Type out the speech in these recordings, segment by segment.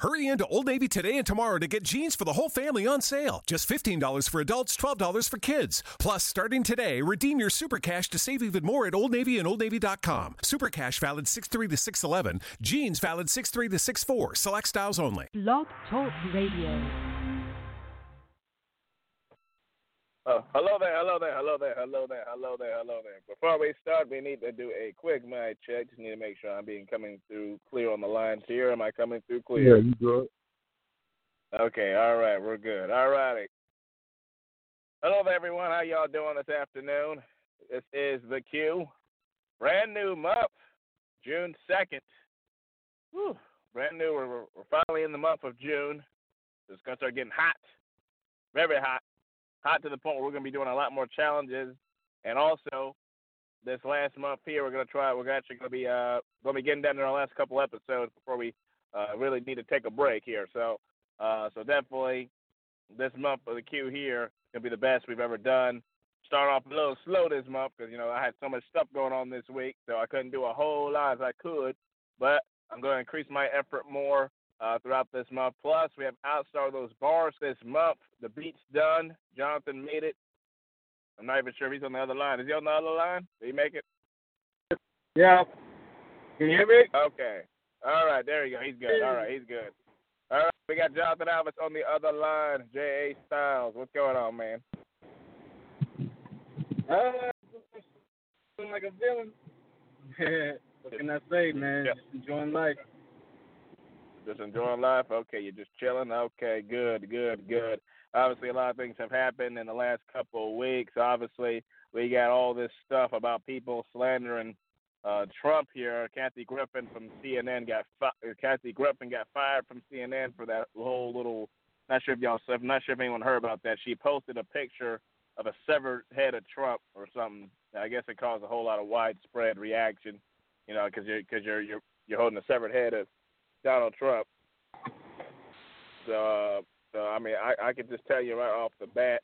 Hurry into Old Navy today and tomorrow to get jeans for the whole family on sale. Just $15 for adults, $12 for kids. Plus, starting today, redeem your Super Cash to save even more at Old Navy and Old OldNavy.com. Super Cash valid 6-3 to 6-11. Jeans valid 6-3 to 6-4. Select styles only. Blog Talk Radio. Uh, hello there, hello there, hello there, hello there, hello there, hello there. Before we start, we need to do a quick mic check. Just need to make sure I'm being coming through clear on the lines here. Am I coming through clear? Yeah, you good. Okay, all right, we're good. All righty. Hello there, everyone. How y'all doing this afternoon? This is the Q. Brand new month, June 2nd. Whew. Brand new. We're, we're finally in the month of June. It's going to start getting hot. Very hot hot to the point where we're going to be doing a lot more challenges. And also, this last month here, we're going to try. We're actually going to be uh, going to be getting down to our last couple episodes before we uh, really need to take a break here. So, uh, so definitely, this month of the queue here going to be the best we've ever done. Start off a little slow this month because you know I had so much stuff going on this week, so I couldn't do a whole lot as I could. But I'm going to increase my effort more uh, throughout this month. Plus, we have Outstar those bars this month. The beat's done. Jonathan made it. I'm not even sure if he's on the other line. Is he on the other line? Did he make it? Yeah. Can you hear me? Okay. All right, there you go. He's good. All right, he's good. All right, we got Jonathan Alves on the other line. J.A. Stylez. What's going on, man? Uh, like a villain. what can I say, man? Yeah. Just enjoying life. Just enjoying life. Okay, you're just chilling. Okay, good, good, good. Obviously, a lot of things have happened in the last couple of weeks. Obviously, we got all this stuff about people slandering uh, Trump here. Kathy Griffin from CNN got fi- Kathy Griffin got fired from CNN for that whole little. Not sure if y'all, I'm not sure if anyone heard about that. She posted a picture of a severed head of Trump or something. I guess it caused a whole lot of widespread reaction. You know, because you're because you're you're you're holding a severed head of Donald Trump. So, so I mean, I, I can just tell you right off the bat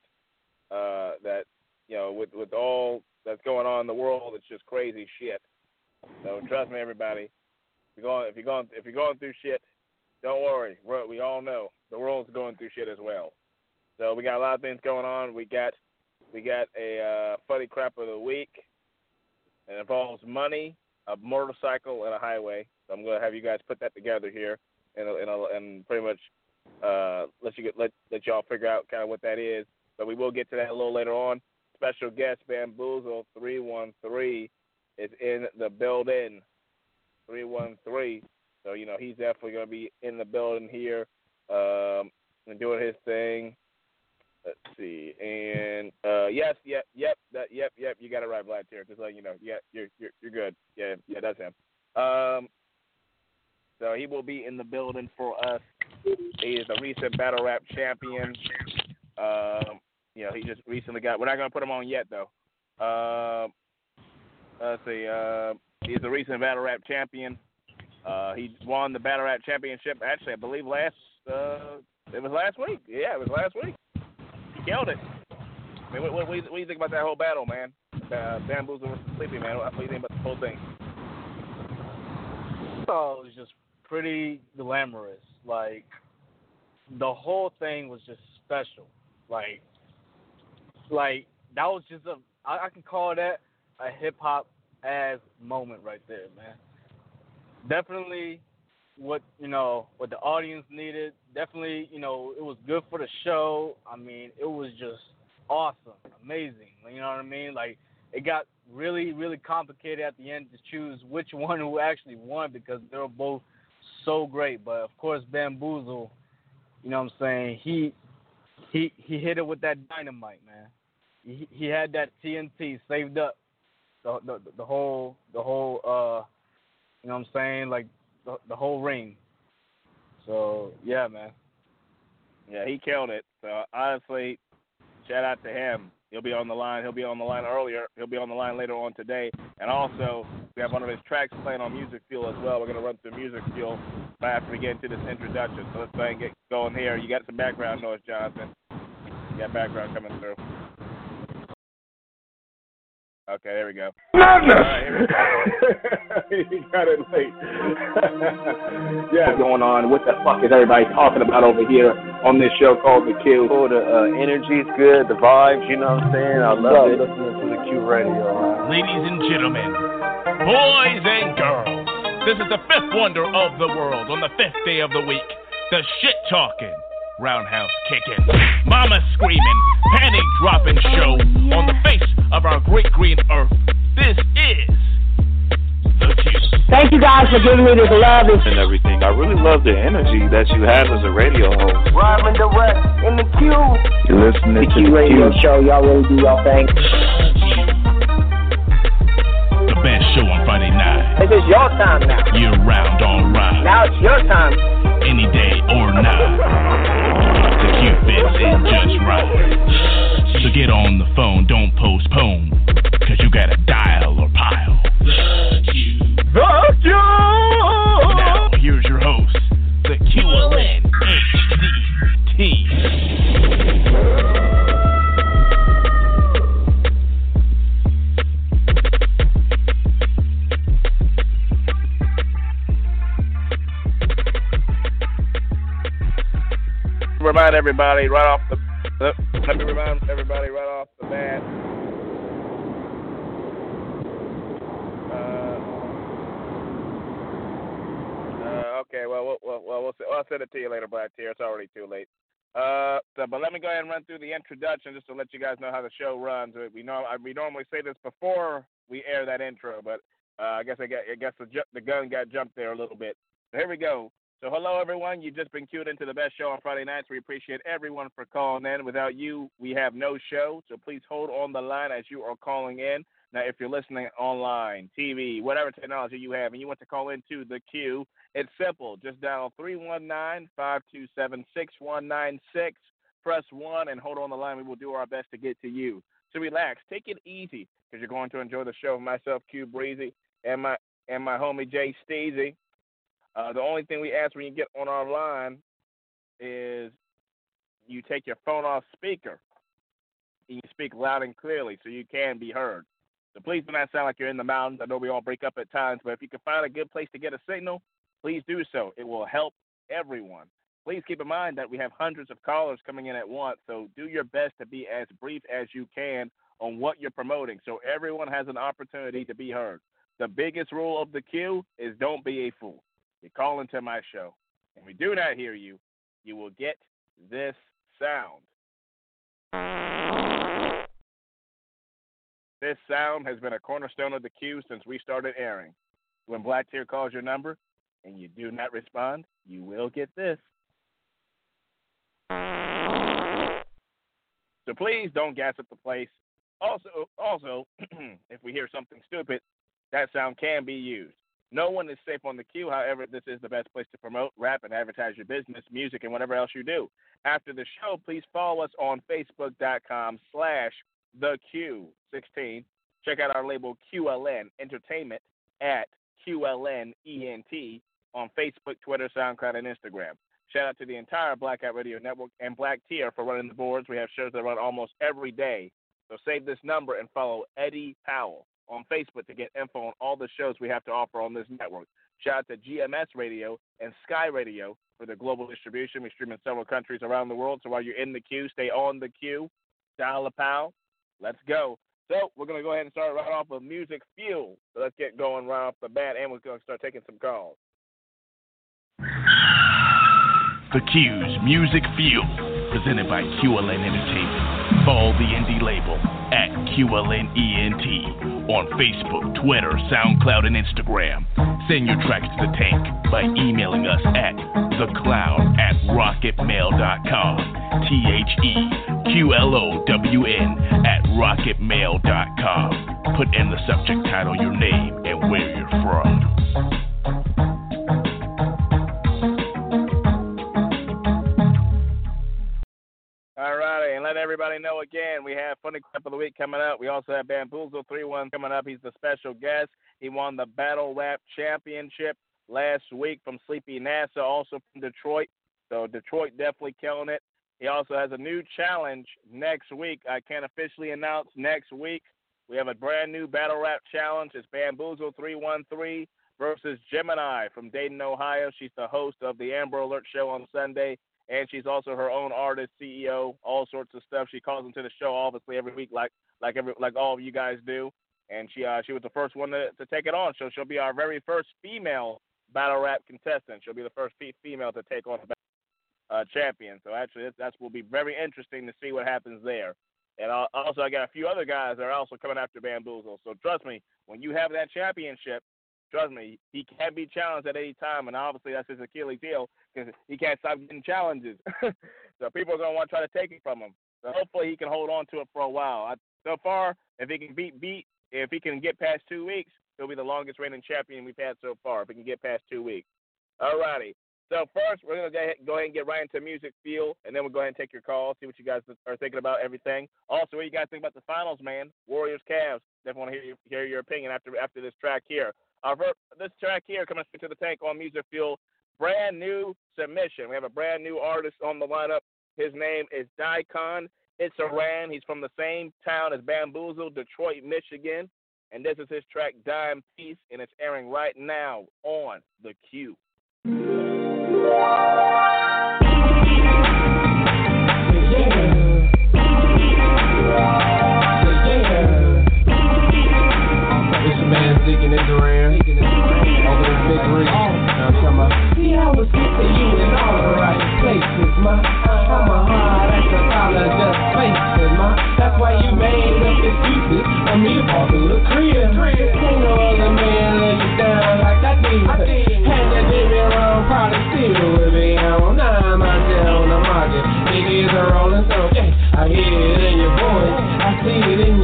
uh, that you know, with with all that's going on in the world, it's just crazy shit. So trust me, everybody. If you're going, if you're going, if you're going through shit, don't worry. We're, we all know the world's going through shit as well. So we got a lot of things going on. We got we got a uh, funny crap of the week. It involves money, a motorcycle, and a highway. So I'm going to have you guys put that together here, and and, and pretty much uh, let you get let let y'all figure out kind of what that is. But we will get to that a little later on. Special guest Bamboozle three one three is in the building. Three one three. So you know he's definitely going to be in the building here um, and doing his thing. Let's see, and uh, yes, yep, yep, that, yep, yep. You got it right, BlackTear. Just letting you know. Yeah, you're you're you're good. Yeah, yeah, that's him. Um, so he will be in the building for us. He is a recent battle rap champion. Um, you know, he just recently got. We're not gonna put him on yet though. Um, let's see. Uh, he's a recent battle rap champion. Uh, he won the battle rap championship. Actually, I believe last. Uh, it was last week. Yeah, it was last week. He killed it. I mean, what, what, what, do you think about that whole battle, man? Uh, Bamboozle Sleepy, man. What, what do you think about the whole thing? Oh, it was just pretty glamorous. Like the whole thing was just special. Like, like that was just a I, I can call that a hip hop ass moment right there, man. Definitely what you know what the audience needed. Definitely, you know, it was good for the show. I mean, it was just awesome, amazing. You know what I mean? Like it got really, really complicated at the end to choose which one who actually won because they were both so great. But of course, Bamboozle, you know what I'm saying? He he he hit it with that dynamite, man. He he had that TNT saved up. The the, the whole the whole uh you know what I'm saying? Like the, the whole ring. So yeah, man. Yeah, he killed it. So honestly, shout out to him. He'll be on the line. He'll be on the line earlier. He'll be on the line later on today. And also, we have one of his tracks playing on Music Fuel as well. We're going to run through Music Fuel right after we get into this introduction. So let's go and get going here. You got some background noise, Jonathan. You got background coming through. Okay, there we go. Madness! he got it late. yeah, what's going on? What the fuck is everybody talking about over here on this show called The Q? Oh, the uh, energy's good, the vibes, you know what I'm saying? I love it. listening to the Q radio. Ladies and gentlemen, boys and girls, this is the fifth wonder of the world on the fifth day of the week. The shit talking roundhouse kicking, mama screaming, panic dropping show on the face of our great green earth. This is the Q. Thank you guys for giving me this love and everything. I really love the energy that you have as a radio host. Robin Direct in the queue. You're listening the to Q the Radio Q. Show. Y'all really do y'all thing. The best show on Friday night. It is your time now. Year round, all right. Now it's your time. Any day or night. The fits in just right. So get on the phone, don't postpone. Cause you gotta dial or pile. The Q. everybody right off the. Let me remind everybody right off the bat. Uh, uh, okay, well, we'll, we'll, we'll, I'll send it to you later, BlackTear. It's already too late. Uh, so, but let me go ahead and run through the introduction just to let you guys know how the show runs. We know we normally say this before we air that intro, but uh, I guess I, got, I guess the, the gun got jumped there a little bit. So here we go. So hello everyone. You've just been queued into the best show on Friday nights. We appreciate everyone for calling in. Without you, we have no show. So please hold on the line as you are calling in. Now, if you're listening online, TV, whatever technology you have, and you want to call into the queue, it's simple. Just dial 319 527 6196. Press 1 and hold on the line. We will do our best to get to you. So relax. Take it easy because you're going to enjoy the show. Myself, Q Breezy, and my and my homie Jay Steezy. Uh, the only thing we ask when you get on our line is you take your phone off speaker and you speak loud and clearly so you can be heard. So please do not sound like you're in the mountains. I know we all break up at times, but if you can find a good place to get a signal, please do so. It will help everyone. Please keep in mind that we have hundreds of callers coming in at once, so do your best to be as brief as you can on what you're promoting so everyone has an opportunity to be heard. The biggest rule of the queue is don't be a fool. You call into my show and we do not hear you, you will get this sound. This sound has been a cornerstone of the queue since we started airing. When Black Tear calls your number and you do not respond, you will get this. So please don't gas up the place. Also, also, if we hear something stupid, that sound can be used. No one is safe on the queue. However, this is the best place to promote, rap, and advertise your business, music, and whatever else you do. After the show, please follow us on Facebook.com slash the Q16. Check out our label QLN Entertainment at QLNENT on Facebook, Twitter, SoundCloud, and Instagram. Shout out to the entire Blackout Radio Network and BlackTear for running the boards. We have shows that run almost every day. So save this number and follow Eddie Powell on Facebook to get info on all the shows we have to offer on this network. Shout out to GMS Radio and Sky Radio for the global distribution. We stream in several countries around the world. So while you're in the queue, stay on the queue. Dial a pal. Let's go. So we're going to go ahead and start right off with Music Fuel. So let's get going right off the bat, and we're going to start taking some calls. The Q's Music Fuel, presented by QLN Entertainment. Follow the indie label at QLNENT on Facebook, Twitter, SoundCloud, and Instagram. Send your tracks to the tank by emailing us at theqlown at rocketmail.com. T H E Q L O W N at rocketmail.com. Put in the subject title your name and where you're from. Everybody know again, we have Funny Clip of the Week coming up. We also have Bamboozle 3 1 coming up. He's the special guest. He won the Battle Rap Championship last week from Sleepy NASA, also from Detroit. So Detroit definitely killing it. He also has a new challenge next week. I can't officially announce next week, We have a brand new battle rap challenge. It's Bamboozle 313 versus Gemini from Dayton, Ohio. She's the host of the Amber Alert Show on Sunday, and she's also her own artist, CEO, all sorts of stuff. She calls into the show obviously every week, like like every like all of you guys do. And she uh, she was the first one to, to take it on, so she'll be our very first female battle rap contestant. She'll be the first female to take on the uh, champion. So actually, that will be very interesting to see what happens there. And also, I got a few other guys that are also coming after Bamboozle. So trust me, when you have that championship, trust me, he can be challenged at any time. And obviously, that's his Achilles heel because he can't stop getting challenges. so people are going to want to try to take it from him. So hopefully, he can hold on to it for a while. I, so far, if he can beat beat, if he can get past two weeks, he'll be the longest reigning champion we've had so far. If he can get past two weeks. All righty. So first, we're gonna go ahead and get right into Music Fuel, and then we'll go ahead and take your call, see what you guys are thinking about everything. Also, what you guys think about the finals, man? Warriors, Cavs. Definitely want to hear, hear your opinion after after this track here. Our this track here coming to the tank on Music Fuel, brand new submission. We have a brand new artist on the lineup. His name is Daikon. It's Iran. He's from the same town as Bamboozle, Detroit, Michigan. And this is his track Dime Piece, and it's airing right now on the Q. Digging in Duran, over the big rig. Now I'm talking about. See, I was getting you in all the right places, ma. I'm a hard ass to follow, just faces, ma. That's why you made up excuses for me to fall through the crib. Ain't no other man let you down like I did. Had that baby wrong, probably still with me. I don't know, I'm out there on the market. Niggas are rolling, so yeah, I hear it in your voice, I see it in your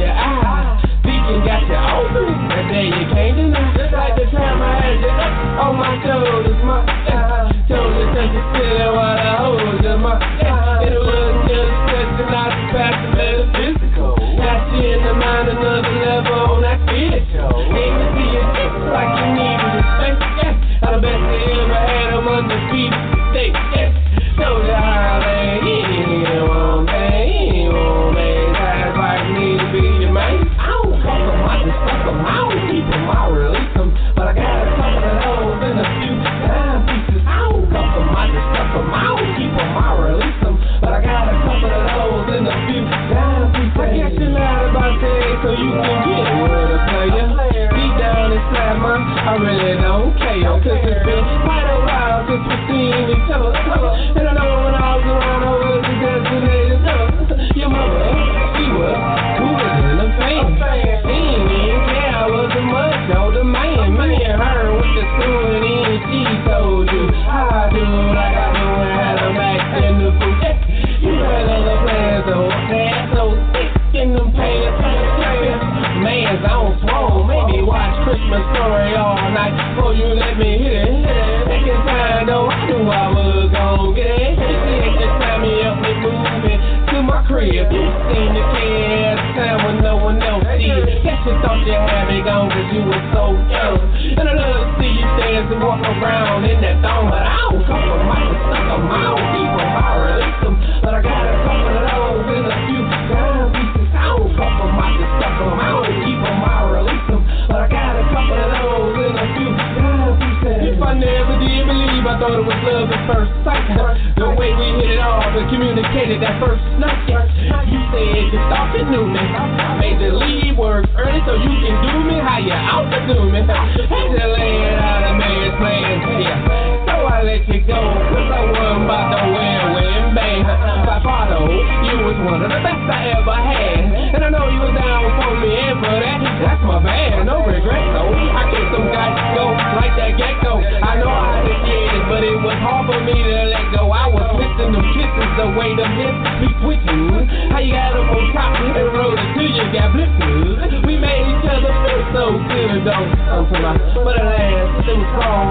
hard for me to let go. I was missing them kisses, the way the miss be switching. How you got them on top and rode it till you got blisters. We made each other feel so good, though. I'm to my, but alas, it was wrong.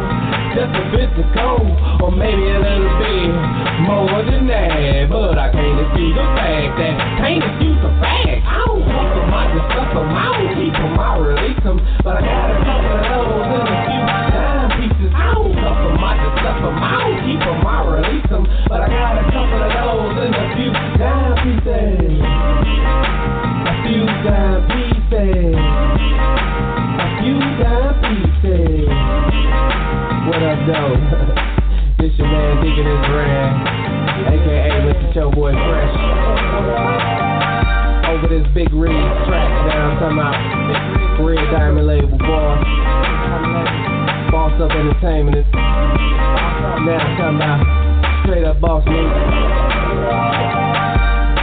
Just a bit to go, or maybe a little bit more dough. this your man digging his brand, aka Mr. Cho Boy Fresh. Over this big red track down, come out. Red Diamond Label Bar. Boss Up Entertainment. Now come out. Straight up boss me.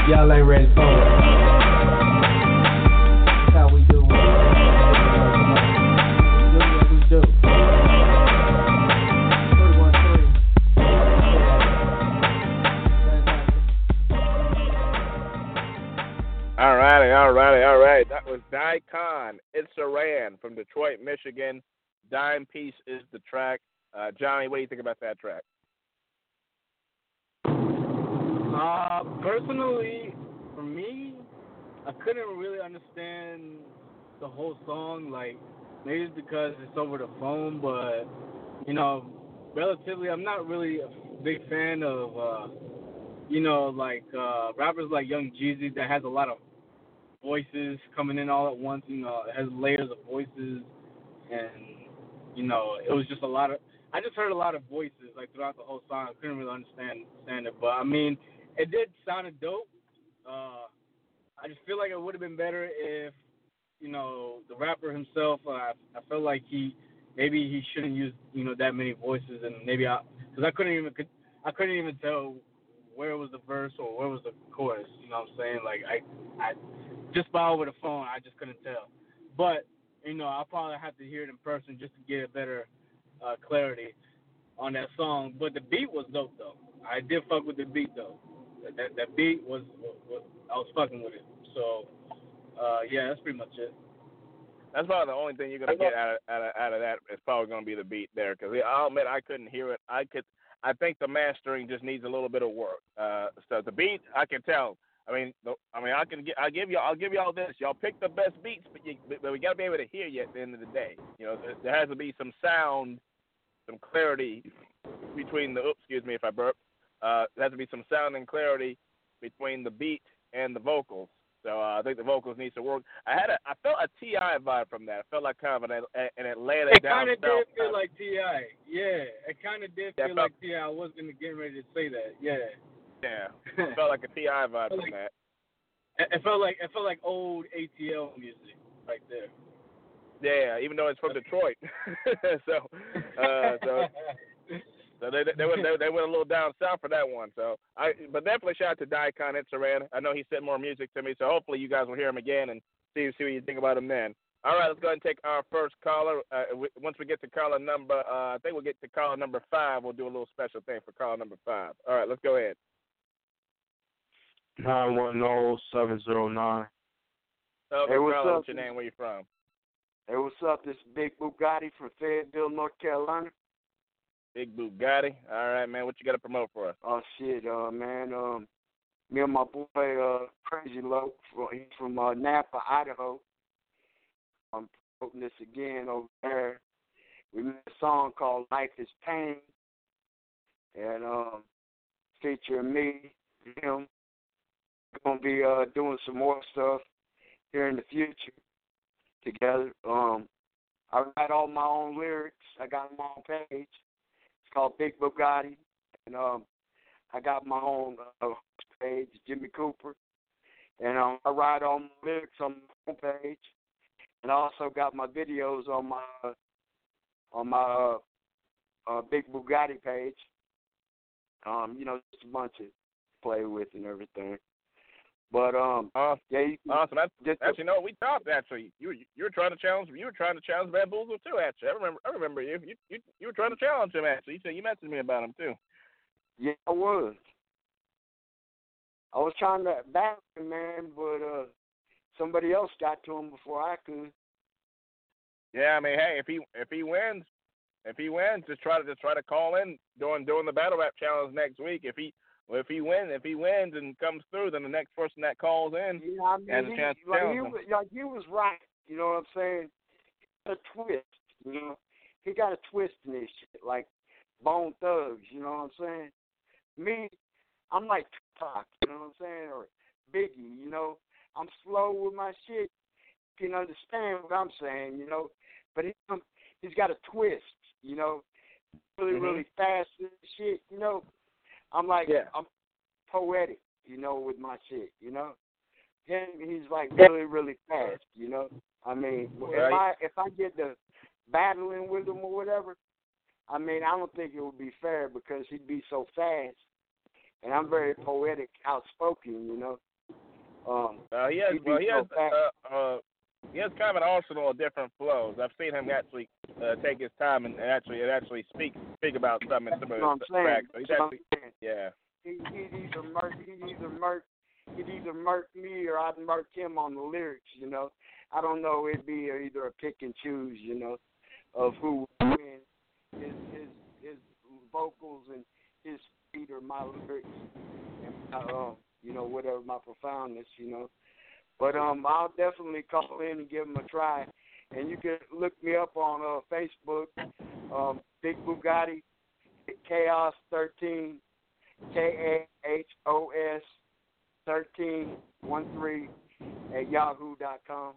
Y'all ain't ready for it. Was Daikon. It's Iran from Detroit, Michigan. Dime Piece is the track. Uh, Johnny, what do you think about that track? Uh, personally, for me, I couldn't really understand the whole song. Like, maybe it's because it's over the phone, but you know, relatively, I'm not really a big fan of, uh, you know, like uh, rappers like Young Jeezy that has a lot of voices coming in all at once. You know, it has layers of voices, and you know, it was just a lot of. I just heard a lot of voices like throughout the whole song. I couldn't really understand understand it, but I mean, it did sound dope. Uh, I just feel like it would have been better if, you know, the rapper himself. Uh, I, I felt like he maybe he shouldn't use you know that many voices, and maybe I because I couldn't even I couldn't even tell where was the verse or where was the chorus. You know what I'm saying? Like I I just by over the phone, I just couldn't tell. But you know, I'll probably have to hear it in person just to get a better uh, clarity on that song. But the beat was dope though. I did fuck with the beat though. That that beat was, was I was fucking with it. So uh, yeah, that's pretty much it. That's probably the only thing you're gonna get out of out of, out of that is probably gonna be the beat there. Because I'll admit I couldn't hear it. I could. I think the mastering just needs a little bit of work. Uh, so the beat, I can tell. I mean, I mean, I can get. I give you. I'll give you all this. Y'all pick the best beats, but you, but we gotta be able to hear you at the end of the day. You know, there, there has to be some sound, some clarity between the. Oops, excuse me if I burp. Uh, there has to be some sound and clarity between the beat and the vocals. So uh, I think the vocals need to work. I had a, I felt a T.I. vibe from that. I felt like kind of an, an Atlanta It kind of did feel like Ti. Yeah, it kind of did feel like Ti. I was gonna get ready to say that. Yeah. Yeah, it felt like a T.I. vibe from Like- that. It, felt like it felt like old ATL music right there. Yeah, even though it's from Detroit. so, uh, so, so they they went they, they went a little down south for that one. So I, but definitely shout out to Daikon Itzaran. I know he sent more music to me, so hopefully you guys will hear him again and see see what you think about him then. All right, let's go ahead and take our first caller. Uh, w- once we get to caller number, uh, I think we'll get to caller number five. We'll do a little special thing for caller number five. All right, let's go ahead. Nine one zero seven zero nine. Okay, Hey, what's caller, up? what's your name? Where you from? Hey, what's up? This is Big Bugatti from Fayetteville, North Carolina. Big Bugatti. All right, man. What you got to promote for us? Oh shit, uh, man. Um, me and my boy, uh, Crazy Low, from, he's from uh, Nampa, Idaho. I'm promoting this again over there. We made a song called "Life Is Pain," and um, featuring me, him. We're gonna be uh doing some more stuff here in the future together. Um, I write all my own lyrics. I got my own page. It's called Big Bugatti, and um, I got my own uh, page, Jimmy Cooper, and um, I write all my lyrics on my own page, and I also got my videos on my uh, on my uh, uh, Big Bugatti page. Um, you know, just a bunch of play with and everything. But um, Awesome. yeah, you can Awesome. That's, just actually, no, we talked. Actually, you were- you were trying to challenge. You were trying to challenge Bamboozle too. Actually, I remember. I remember you. You you, you were trying to challenge him. Actually, you said you messaged me about him too. Yeah, I was. I was trying to back him, man, but uh, somebody else got to him before I could. Yeah, I mean, hey, if he if he wins, if he wins, just try to just try to call in during during the battle rap challenge next week. If he well, if he wins, if he wins and comes through, then the next person that calls in Yeah, I mean, has a he, chance to like, challenge he him. was, like he was right. You know what I'm saying? A twist, you know. He got a twist in his shit, like Bone Thugs. You know what I'm saying? Me, I'm like Tupac. You know what I'm saying? Or Biggie. You know, I'm slow with my shit. You can understand what I'm saying. You know, but he, um, he's got a twist. You know, really, Mhm. really fast shit. You know, I'm like Yeah. I'm poetic. you know, with my shit, you know. Him, he's like really, really fast, you know. I mean, if I if I get the battling with him or whatever, I mean, I don't think it would be fair because he'd be so fast, and I'm very poetic, outspoken, you know. Um, uh, he has, well, he has, uh, uh, he has kind of an arsenal of different flows. I've seen him actually uh, take his time and and actually and actually speak speak about some in some of his tracks. So he's That's what I'm actually, saying. yeah. he he'd either murk he'd either murk he'd either murk me or I'd murk him on the lyrics, you know. I don't know, it'd be either a pick and choose, you know, of who would win his his his vocals and his speed or my lyrics and my, um, you know, whatever my profoundness, you know. But um I'll definitely call in and give them a try. And you can look me up on uh Facebook, um, Big Bugatti, Chaos thirteen K A H O S thirteen one three at yahoo dot com.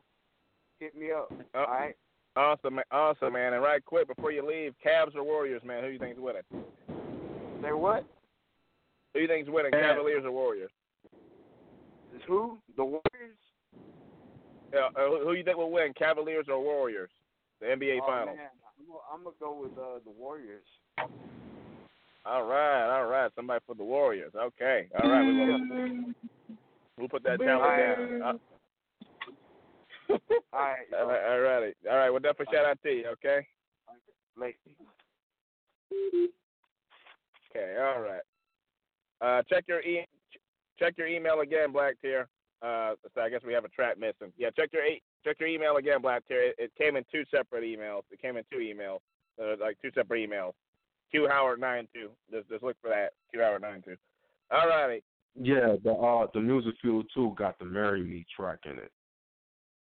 Hit me up. Uh, all right. Awesome, man. awesome, man. And right quick before you leave, Cavs or Warriors, man? Who do you think's winning? Say what? Who do you think's winning, Cavaliers or Warriors? Is who? The Warriors? Yeah, uh, who- who you think will win, Cavaliers or Warriors? The NBA oh, Finals. Man, I'm gonna, go with uh, the Warriors. All right, all right. Somebody for the Warriors. Okay, all right. We'll, we'll put that challenge down. Uh, All right. all right, all righty. All right. Well, definitely shout out to you. Okay. Late. Okay. All right. Uh, check your e- check your email again, BlackTear. Uh, so I guess we have a track missing. Yeah, check your check your email again, Black Terry. It, it came in two separate emails. It came in two emails, uh, like two separate emails. Q Howard nine two. Just just look for that. Q Howard nine two. All righty. Yeah, the uh the Music Fuel too got the Marry Me track in it.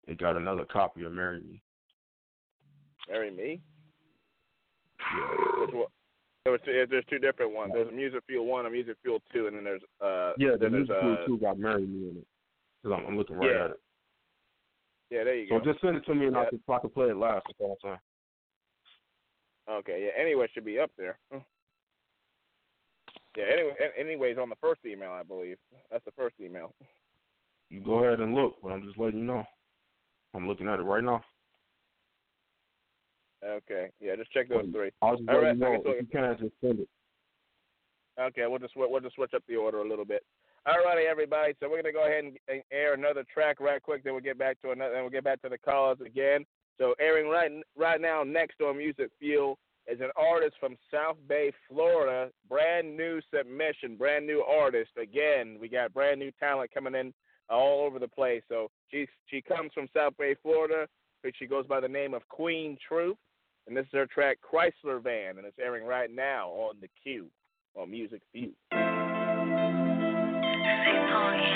It got another copy of Marry Me. Marry me. Which one? There was two, there's two different ones. There's a Music Fuel one, a Music Fuel two, and then there's uh Yeah, the music uh too got Marry Me in it. Cause I'm, I'm looking right Yeah. at it. yeah there you So go. So just send it to me and I can I can play it live at all time. Okay, yeah. Anyway, it should be up there. Hmm. Yeah. Anyway, anyways, on the first email, I believe that's the first email. You go ahead and look, but I'm just letting you know. I'm looking at it right now. Okay. Yeah, just check those three. I'll just All let right, you know. I guess If you can, just send it. Okay, we'll just we'll just switch up the order a little bit. All righty, everybody. So we're gonna go ahead and, and air another track right quick. Then we'll get back to another. Then we'll get back to the callers again. So airing right right now next on Music Fuel is an artist from South Bay, Florida. Brand new submission, brand new artist. Again, we got brand new talent coming in all over the place. So she she comes from South Bay, Florida. but She goes by the name of Queen Truth, and this is her track Chrysler Van, and it's airing right now on the Q on Music Fuel.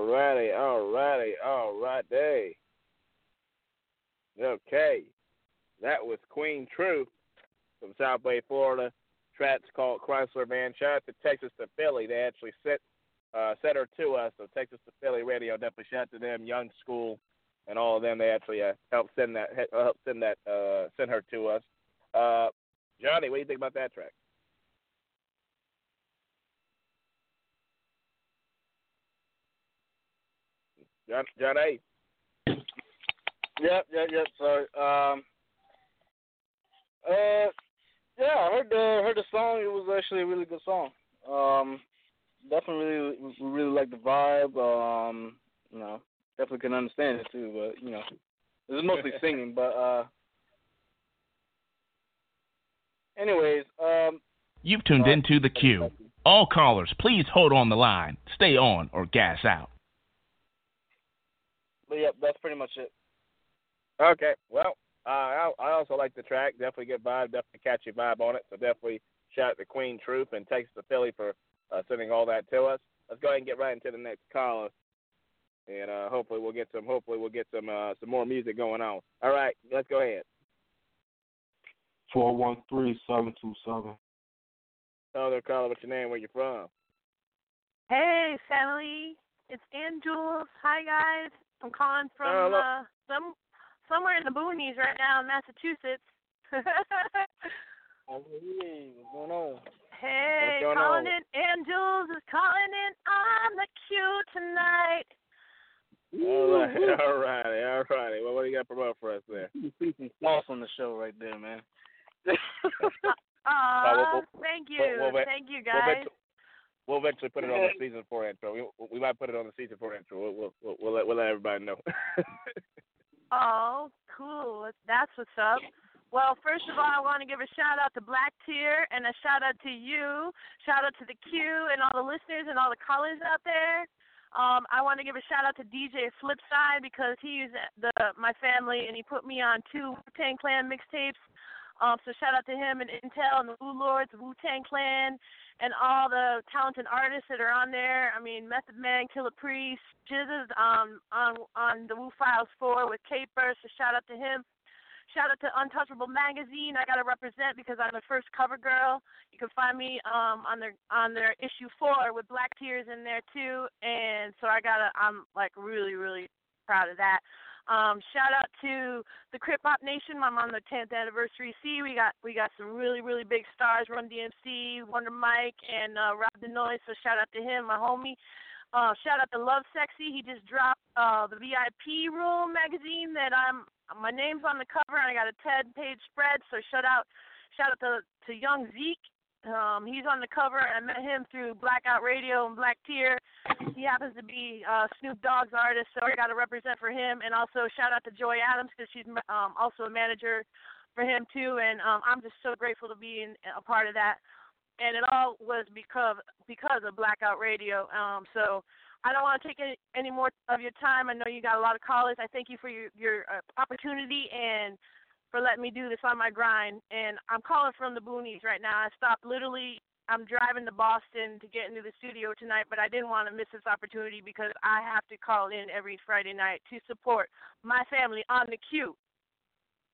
Alrighty, alrighty, alrighty. Okay. That was Queen Truth from South Bay, Florida. Track's called Chrysler Van. Shout out to Texas to Philly. They actually sent uh, sent her to us. So Texas to Philly Radio, definitely shout out to them, Young School, and all of them. They actually uh, helped send that uh, helped send that uh, send her to us. Uh, Johnny, what do you think about that track? John, John A. Yep, yep, yep. Sorry. Um. Uh. Yeah, I heard the heard the song. It was actually a really good song. Um. Definitely really really like the vibe. Um. You know, definitely can understand it too. But you know, it was mostly singing. But uh. Anyways, um. You've tuned into the queue. All callers, please hold on the line. Stay on or gas out. But yep, that's pretty much it. Okay. Well, uh, I, I also like the track. Definitely good vibe. Definitely catchy vibe on it. So definitely shout out to Queen Truth and Texas to Philly for uh, sending all that to us. Let's go ahead and get right into the next caller, and uh, hopefully we'll get some. Hopefully we'll get some uh, some more music going on. All right, let's go ahead. Four one three seven two seven. Other caller, what's your name? Where you from? Hey, family. It's Ann Jules. Hi, guys. I'm calling from Hello. uh, some somewhere in the boonies right now in Massachusetts. Oh, hey, what's going on? hey, What's going calling on? in. Ann Jules is calling in on the queue tonight. All right, all righty, all righty. Well, what do you got to promote for us there? You see some sauce on the show right there, man. Aw, we'll- we'll- thank you, we'll- we'll- thank you, guys. eventually, we'll eventually put it on the season four intro. We, we might put it on the season four intro. We'll we'll we'll, we'll let we'll let everybody know. Oh, cool. That's what's up. Well, first of all, I want to give a shout out to BlackTear and a shout out to you. Shout out to the Q and all the listeners and all the callers out there. Um, I want to give a shout out to DJ Flipside because he used the my family and he put me on two Wu Tang Clan mixtapes. Um, so shout out to him and Intel and the Wu Lords, Wu Tang Clan, and all the talented artists that are on there. I mean, Method Man, Killah Priest, Jizzes um, on on the Wu Files 4 with Caper. So shout out to him. Shout out to Untouchable Magazine. I gotta represent because I'm the first cover girl. You can find me um on their on their issue four with Black Tears in there too. And so I gotta I'm like really, really proud of that. Um, shout out to the Crip Hop Nation. I'm on the 10th anniversary See, We got we got some really really big stars. Run DMC, Wonder Mike, and uh, Rob Denoise. So shout out to him, my homie. Uh, shout out to Love Sexy. He just dropped uh, the VIP Room magazine that I'm. My name's on the cover, and I got a 10 page spread. So shout out, shout out to to Young Zeke Um, he's on the cover. I met him through Blackout Radio and BlackTear. He happens to be uh, Snoop Dogg's artist, so I got to represent for him. And also shout out to Joy Adams because she's um, also a manager for him too. And um, I'm just so grateful to be in, a part of that. And it all was because because of Blackout Radio. Um, so I don't want to take any, any more of your time. I know you got a lot of callers. I thank you for your your uh, opportunity and for letting me do this on my grind. And I'm calling from the boonies right now. I stopped literally. I'm driving to Boston to get into the studio tonight, but I didn't want to miss this opportunity because I have to call in every Friday night to support my family on the Q.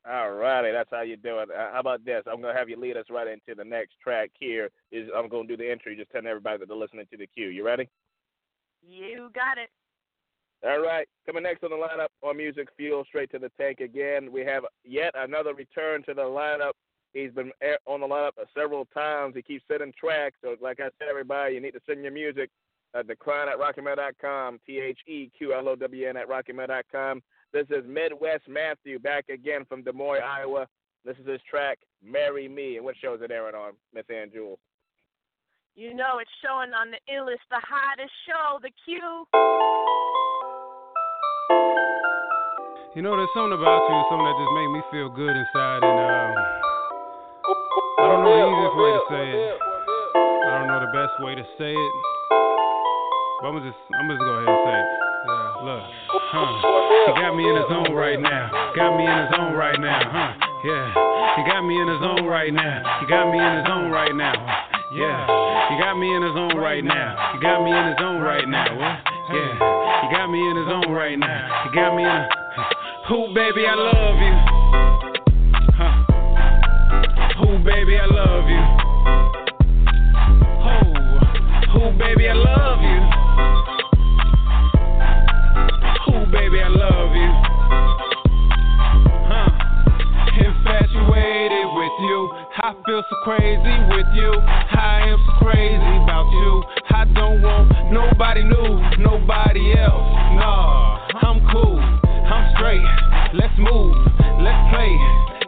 All righty, that's how you do it. Uh, how about this? I'm gonna have you lead us right into the next track. Here is I'm gonna do the entry, just telling everybody that they're listening to the Q. You ready? You got it. All right, coming next on the lineup on Music Fuel, straight to the tank again. We have yet another return to the lineup. He's been on the lineup several times. He keeps sending tracks. So, like I said, everybody, you need to send your music. Uh, theqlown at rocketmail.com, T H E Q L O W N at rocketmail.com. This is Midwest Matthew back again from Des Moines, Iowa. This is his track, Marry Me. And what show is it airing on, Miss Ann Jules? You know it's showing on the illest, the hottest show, the Q. You know, there's something about you, something that just make me feel good inside, and um, I don't know the easiest way to say it. I don't know the best way to say it, but I'm just, I'm just go ahead and say it. Yeah, look, huh? He got me in the zone right now. Got me in the zone right now, huh? Yeah, he got me in the zone right now. He got me in the zone right now. Yeah, you got me in the zone right now. You got me in the zone right now. Yeah, you got me in the zone right now. You got me in the. Who, baby, I love you. Huh? Who, baby, I love you. Who, who, baby, I love you. I feel so crazy with you. I am so crazy about you. I don't want nobody new, nobody else. Nah, I'm cool, I'm straight. Let's move, let's play.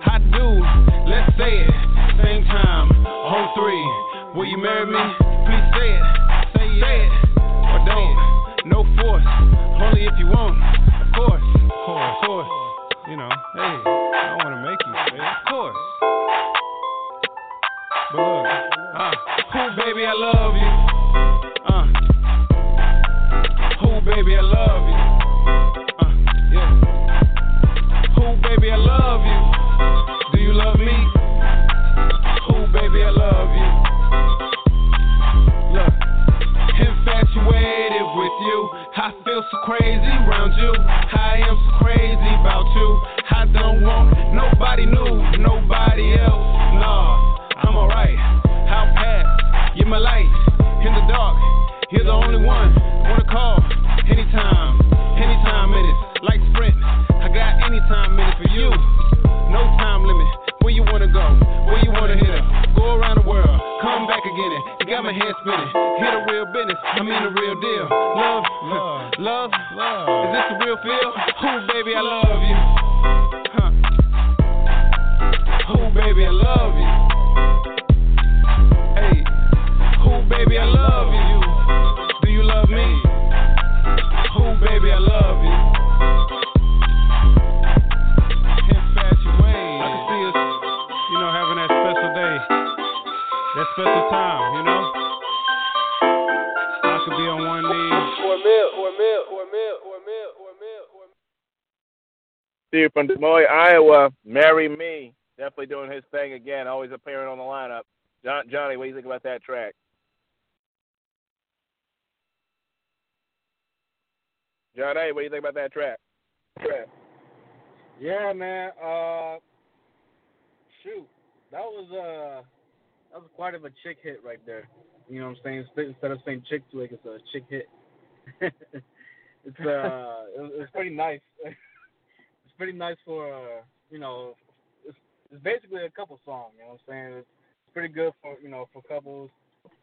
I do, let's say it. Same time, on three. Will you marry me? Please say it, say it, or don't. No force, only if you want. Of course, of course. You know, hey, But uh, who, baby, I love you. From Des Moines, Iowa. Marry Me. Definitely doing his thing again. Always appearing on the lineup. John, Johnny, what do you think about that track? Johnny, what do you think about that track? Track. Yeah, man. Uh, shoot, that was uh, that was quite of a chick hit right there. You know what I'm saying? Instead of saying chick flick, it's a chick hit. it's uh, it, it's pretty nice. it's pretty nice for uh, you know, it's, it's basically a couple song. You know what I'm saying? It's pretty good for you know for couples.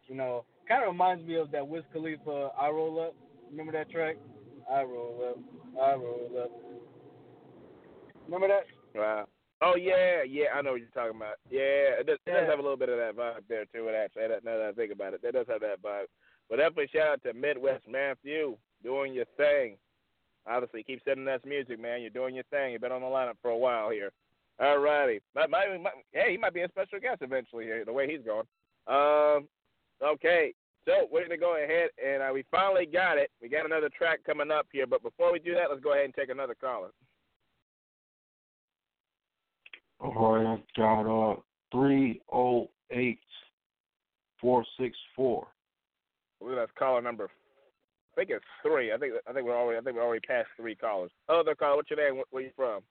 You know, kind of reminds me of that Wiz Khalifa "I Roll Up." Remember that track? I roll up, I roll up. Remember that? Wow. Oh yeah, yeah, I know what you're talking about. Yeah, it does, it does have a little bit of that vibe there too. It actually, now that I think about it, that does have that vibe. But definitely shout out to Midwest Matthew doing your thing. Obviously, keep sending us music, man. You're doing your thing. You've been on the lineup for a while here. All righty. Might, might, might, hey, he might be a special guest eventually here, the way he's going. Um, okay. So we're gonna go ahead and uh, we finally got it. We got another track coming up here, but before we do that, let's go ahead and take another caller. All right, I've got uh three oh eight four six four. Well, that's caller number. I think it's three. I think I think we're already I think we're already past three callers. Other caller, what's your name? Where, where you from?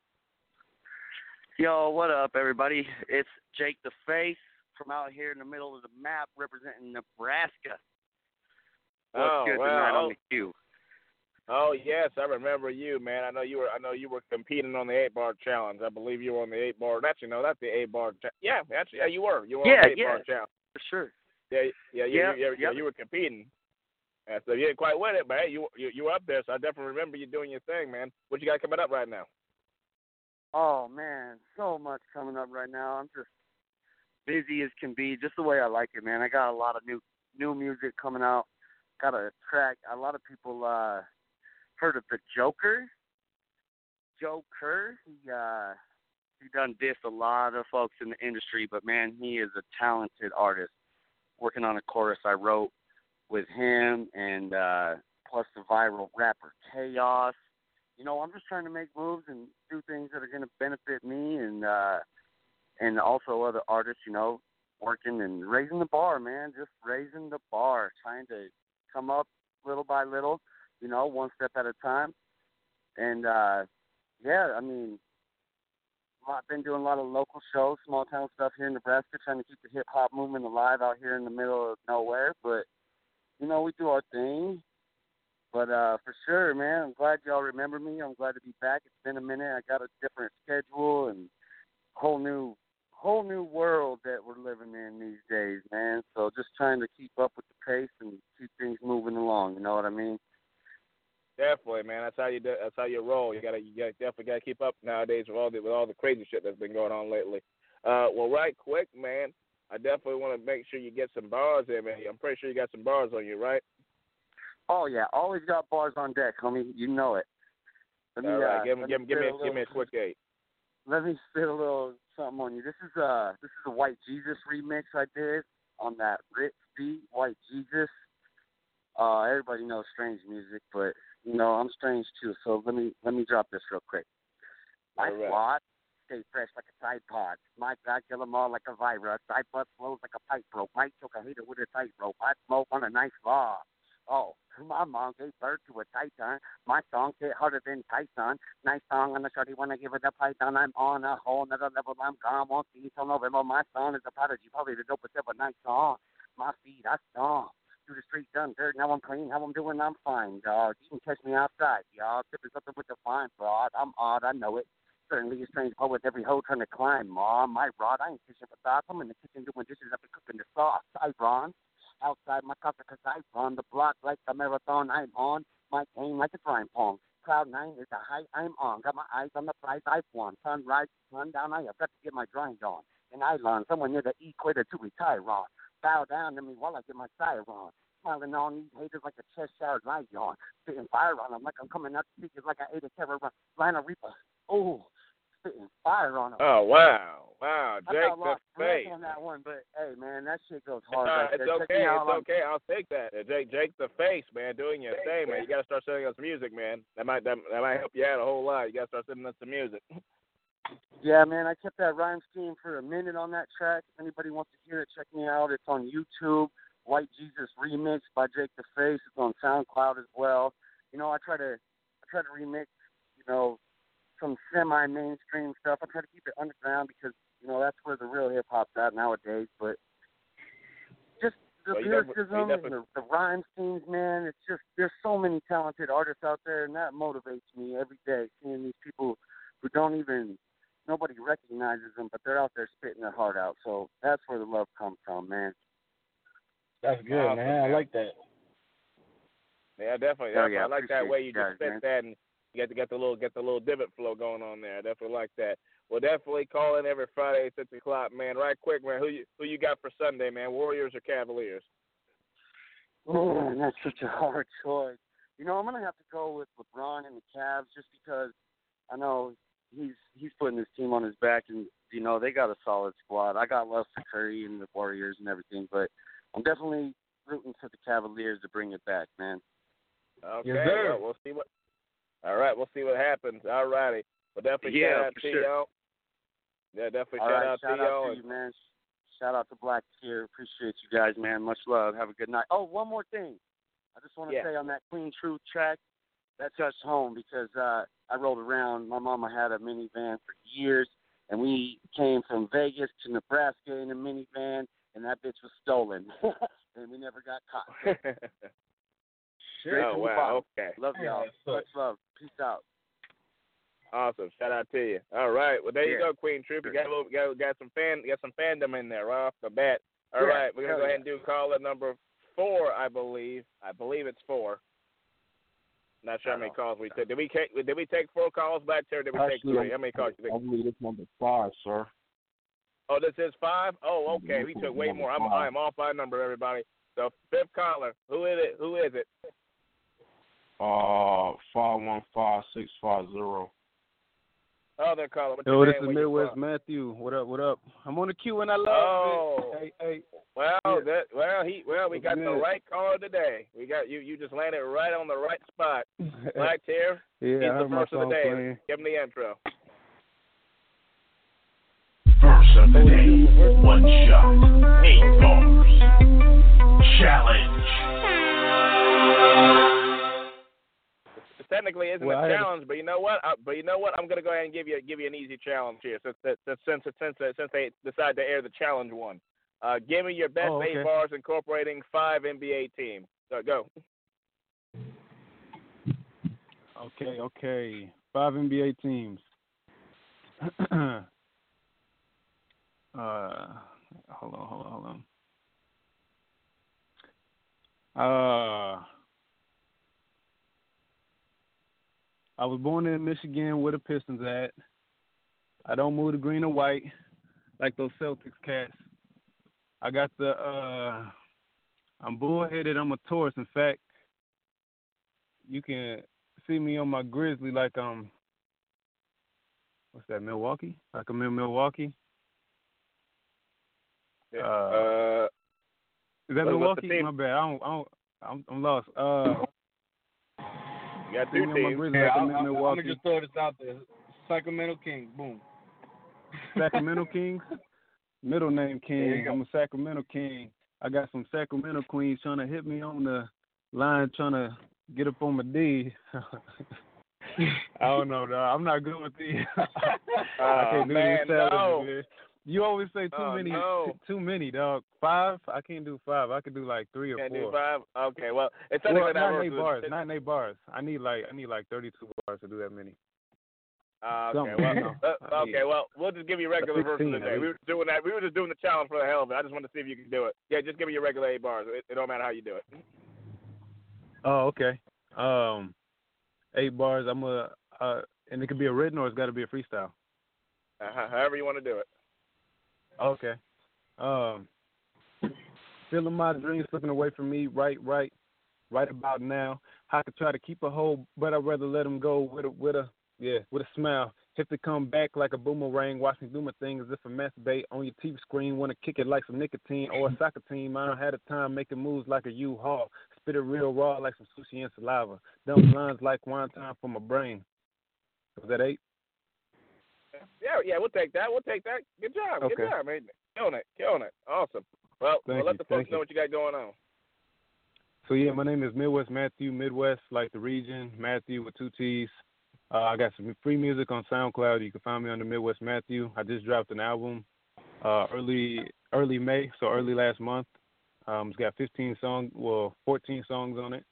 Yo, what up, everybody? It's Jake the Face from out here in the middle of the map representing Nebraska. What's Oh, good tonight on the Q? Oh yes, I remember you, man. I know you were. I know you were competing on the eight bar challenge. I believe you were on the eight bar. Actually, no, that's the eight bar. Cha- yeah, actually, yeah, you were. You were Yeah, on the eight yeah. bar challenge. For sure. Yeah, yeah, you, Yep, you, you, yep. you were competing. And so you didn't quite win it, but hey, you, you you were up there. So I definitely remember you doing your thing, man. What you got coming up right now? Oh man, so much coming up right now. I'm just busy as can be, just the way I like it, man. I got a lot of new new music coming out. Got a track. A lot of people uh heard of the Joker. Joe Kerr. He uh he done dissed a lot of folks in the industry, but man, he is a talented artist. Working on a chorus I wrote with him and uh plus the viral rapper Chaos you know, I'm just trying to make moves and do things that are going to benefit me and uh and also other artists, you know, working and raising the bar, man, just raising the bar, trying to come up little by little, you know, one step at a time. And uh yeah, I mean, I've been doing a lot of local shows, small town stuff here in Nebraska, trying to keep the hip hop movement alive out here in the middle of nowhere. But you know, we do our thing. But uh for sure, man, I'm glad y'all remember me. I'm glad to be back. It's been a minute. I got a different schedule and whole new whole new world that we're living in these days, man. So just trying to keep up with the pace and keep things moving along, you know what I mean? Definitely, man. That's how you do, that's how you roll. You gotta you gotta definitely gotta keep up nowadays with all the with all the crazy shit that's been going on lately. Uh, well, right quick, man. I definitely want to make sure you get some bars in, man. I'm pretty sure you got some bars on you, right? Oh yeah, always got bars on deck, homie. You know it. Let me, All right, uh, give me give, me give me a, give me a quick eight. Let me spit a little something on you. This is uh this is a White Jesus remix I did on that Rittz beat, White Jesus. Uh everybody knows strange music, but you know, I'm strange too, so let me let me drop this real quick. All right. squad stay fresh like a Tide Pod. My God, kill 'em all like a virus. I bust flows like a pipe rope. Might choke a hater with a tight rope. I smoke on a nice log. Oh, my mom gave birth to a titan. My song hit harder than Tyson. Nice song on the shorty when I give it a python. I'm on a whole nother level. I'm gone. Won't see till November. My song is a prodigy. Probably the dopest ever nice song. My feet, I stomp. Through the street, done dirt. Now I'm clean. How I'm doing, I'm fine, dog. You can catch me outside, y'all. Sipping something with the fine broad. I'm odd, I know it. Certainly a strange poet, every hoe trying to climb. Mom, my rod, I ain't fishing for thoughts. I'm in the kitchen doing dishes up and cooking the sauce. I run outside my casa cause I run the block like the marathon I'm on. My game like a crime pong. Cloud nine is the height I'm on. Got my eyes on the prize I've won. Sunrise, sundown, I have got to get my grind on. And I learn somewhere near the equator to retire on. Bow down to me while I get my sire on. Smiling on these haters like a Cheshire lion. Spitting fire on them like I'm coming out the speakers like I ate a terror of Reaper. Oh, spitting fire on them. Oh wow, wow, Jake the face. on that one, but hey, man, that shit goes hard. right, it's. Okay. It's okay. I'll take that. Uh, Jake, Jake the face, man, doing your thing, man. You gotta start sending us music, man. That might that, that might help you out a whole lot. You gotta start sending us some music. Yeah, man, I kept that rhyme scheme for a minute on that track. If anybody wants to hear it, check me out. It's on YouTube. White Jesus Remix by Jake the Face. It's on SoundCloud as well. You know, I try to I try to remix, you know, some semi mainstream stuff. I try to keep it underground because, you know, that's where the real hip hop's at nowadays. But just the Well, you defi- you lyricism and the, the rhyme schemes, man, it's just there's so many talented artists out there and that motivates me every day, seeing these people who don't even nobody recognizes them, but they're out there spitting their heart out. So that's where the love comes from, man. That's good, Awesome, man. I like that. Yeah, definitely. Oh, yeah, I like that way you you just spit that and you get to get the little get the little divot flow going on there. I definitely like that. We'll definitely call in every Friday at six o'clock, man. Right quick, man. Who you who you got for Sunday, man? Warriors or Cavaliers? Oh, man, that's such a hard choice. You know, I'm gonna have to go with LeBron and the Cavs just because I know he's he's putting his team on his back, and you know they got a solid squad. I got love for Curry and the Warriors and everything, but I'm definitely rooting for the Cavaliers to bring it back, man. Okay, Yes, well, we'll see what. All right, we'll see what happens. All righty. Well, definitely Yeah, shout out to sure. y'all. Yeah, definitely All shout right, out shout to out y'all. to you, man. Shout out to Black Tier. Appreciate you guys, man. Much love. Have a good night. Oh, one more thing. I just want to Yeah. say on that Queen Truth track, that touched home because uh, I rolled around. My mama had a minivan for years, and we came from Vegas to Nebraska in a minivan, and that bitch was stolen, and we never got caught. Straight oh wow. Okay. Love y'all. Much love. Peace out. Awesome. Shout out to you. All right. Well, there you go, Queen Truth. You got a little, got, got some fan, got some fandom in there right off the bat. All Yeah, right, we're gonna hell go ahead yeah. and do caller number four, I believe. I believe it's four. Not sure how many calls we took. Did we take? Did we take four calls back there? Did we take Actually, three? How many calls you I believe it's number five, sir. Oh, this is five. Oh, okay. We took way more. I'm, five. I'm off by number, everybody. So fifth caller. Who is it? Who is it? Uh, five one five six five zero. Other caller. What's Yo, your this name? is Where Midwest? Matthew. What up? What up? I'm on the Q and I love Oh. it. Hey, hey. Well, Yeah. that, well, he, well, we got the right caller today. We got you. You just landed right on the right spot. BlackTear. Yeah, He's I the first of the day. playing. Give him the intro. First of the day. One shot. Eight bars. Isn't Well, I a had- challenge, but you know what? I, but you know what? I'm gonna go ahead and give you give you an easy challenge here, since since since since, since they decided to air the challenge one. Uh, give me your best Oh, eight okay. bars incorporating five NBA teams. So go. Okay, okay. Five NBA teams. uh, hold on, hold on, hold on. Uh, I was born in Michigan where the Pistons at. I don't move to green or white like those Celtics cats. I got the uh I'm bullheaded, I'm a Taurus. In fact, you can see me on my Grizzly like um what's that, Milwaukee? Like I'm in Milwaukee. Yeah. Uh, Uh, Is that what- what's the Milwaukee? My bad. I don't, I don't I'm I'm lost. Uh got see two me teams. Grizzly Yeah, I'm I'm, I'm, I'm gonna just throw this out there. Sacramento King, boom. Sacramento Kings. Middle name King. I'm a Sacramento King. I got some Sacramento queens trying to hit me on the line, trying to get up on my D. I don't know, dog. I'm not good with these. I Oh, can't do man, these challenges, no. You always say too Oh, many, no. too, too many, dog. Five? I can't do five. I could do like three or Can't four. do five. Okay, well, it's Well, not eight bars. Not eight bars. I need like I need like 32 bars to do that many. Uh, okay, well, uh, okay, well, we'll just give you regular version 16 of the at day. We were doing that. We were just doing the challenge for the hell of it. I just wanted to see if you could do it. Yeah, just give me your regular eight bars. It, it don't matter how you do it. Oh, okay. Um, eight bars. I'm a, uh, and it could be a written or it's got to be a freestyle. Uh, however you want to do it. Okay. Um, feeling my dreams slipping away from me. Right, right, right about now. I could try to keep a hold, but I'd rather let them go with a, with a, yeah, with a smile. If they come back like a boomerang, watch me do my thing as if a masturbate on your TV screen. Want to kick it like some nicotine or a soccer team. I don't have the time making moves like a U-Haul. Spit it real raw like some sushi and saliva. Dump lines like wine time for my brain. Was that eight? Yeah, yeah, we'll take that. We'll take that. Good job. Good Okay. job, man. Killing it. Killing it. Awesome. Well, Thank well let you, the folks thank know you. what you got going on. So yeah, my name is Midwest Matthew. Midwest like the region. Matthew with two T's. Uh, I got some free music on SoundCloud. You can find me under Midwest Matthew. I just dropped an album uh, early early May, so early last month. Um, it's got 15 songs, well, 14 songs on it.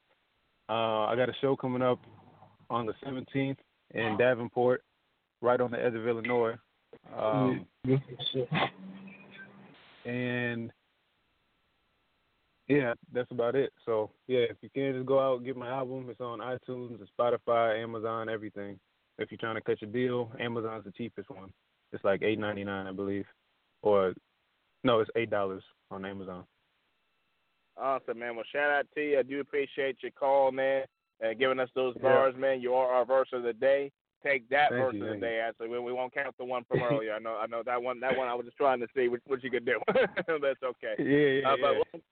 Uh, I got a show coming up on the 17th in Davenport, right on the edge of Illinois. Um, and yeah, that's about it. So yeah, if you can just go out and get my album, it's on iTunes, and Spotify, Amazon, everything. If you're trying to cut your deal, Amazon's the cheapest one. It's like eight ninety nine, I believe, or no, it's eight dollars on Amazon. Awesome, man. Well, shout out to you. I do appreciate your call, man, and giving us those Yeah. bars, man. You are our verse of the day. Take that Thank verse you, of the day. Actually, we, we won't count the one from earlier. I know, I know that one. That one, I was just trying to see what, what you could do. That's okay. Yeah, yeah, Uh, but, yeah. what-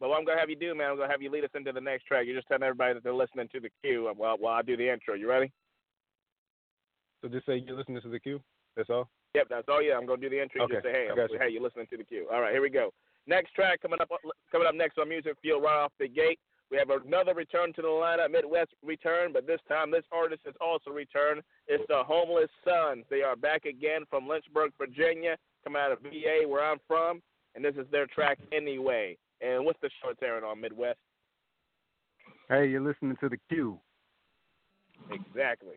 but what I'm gonna have you do, man, I'm gonna have you lead us into the next track. You're just telling everybody that they're listening to the Q while while I do the intro. You ready? So just say you're listening to the Q. That's all. Yep, that's all. Yeah, I'm gonna do the intro. Okay, Just say, hey, I'm, you. hey, you're listening to the Q. All right, here we go. Next track coming up. Coming up next on Music Fuel, right off the gate. We have another return to the lineup, Midwest return, but this time this artist has also returned. It's the Homeless Sons. They are back again from Lynchburg, Virginia, coming out of VA, where I'm from, and this is their track anyway. And what's the short airing on Midwest? Hey, you're listening to the Q. Exactly.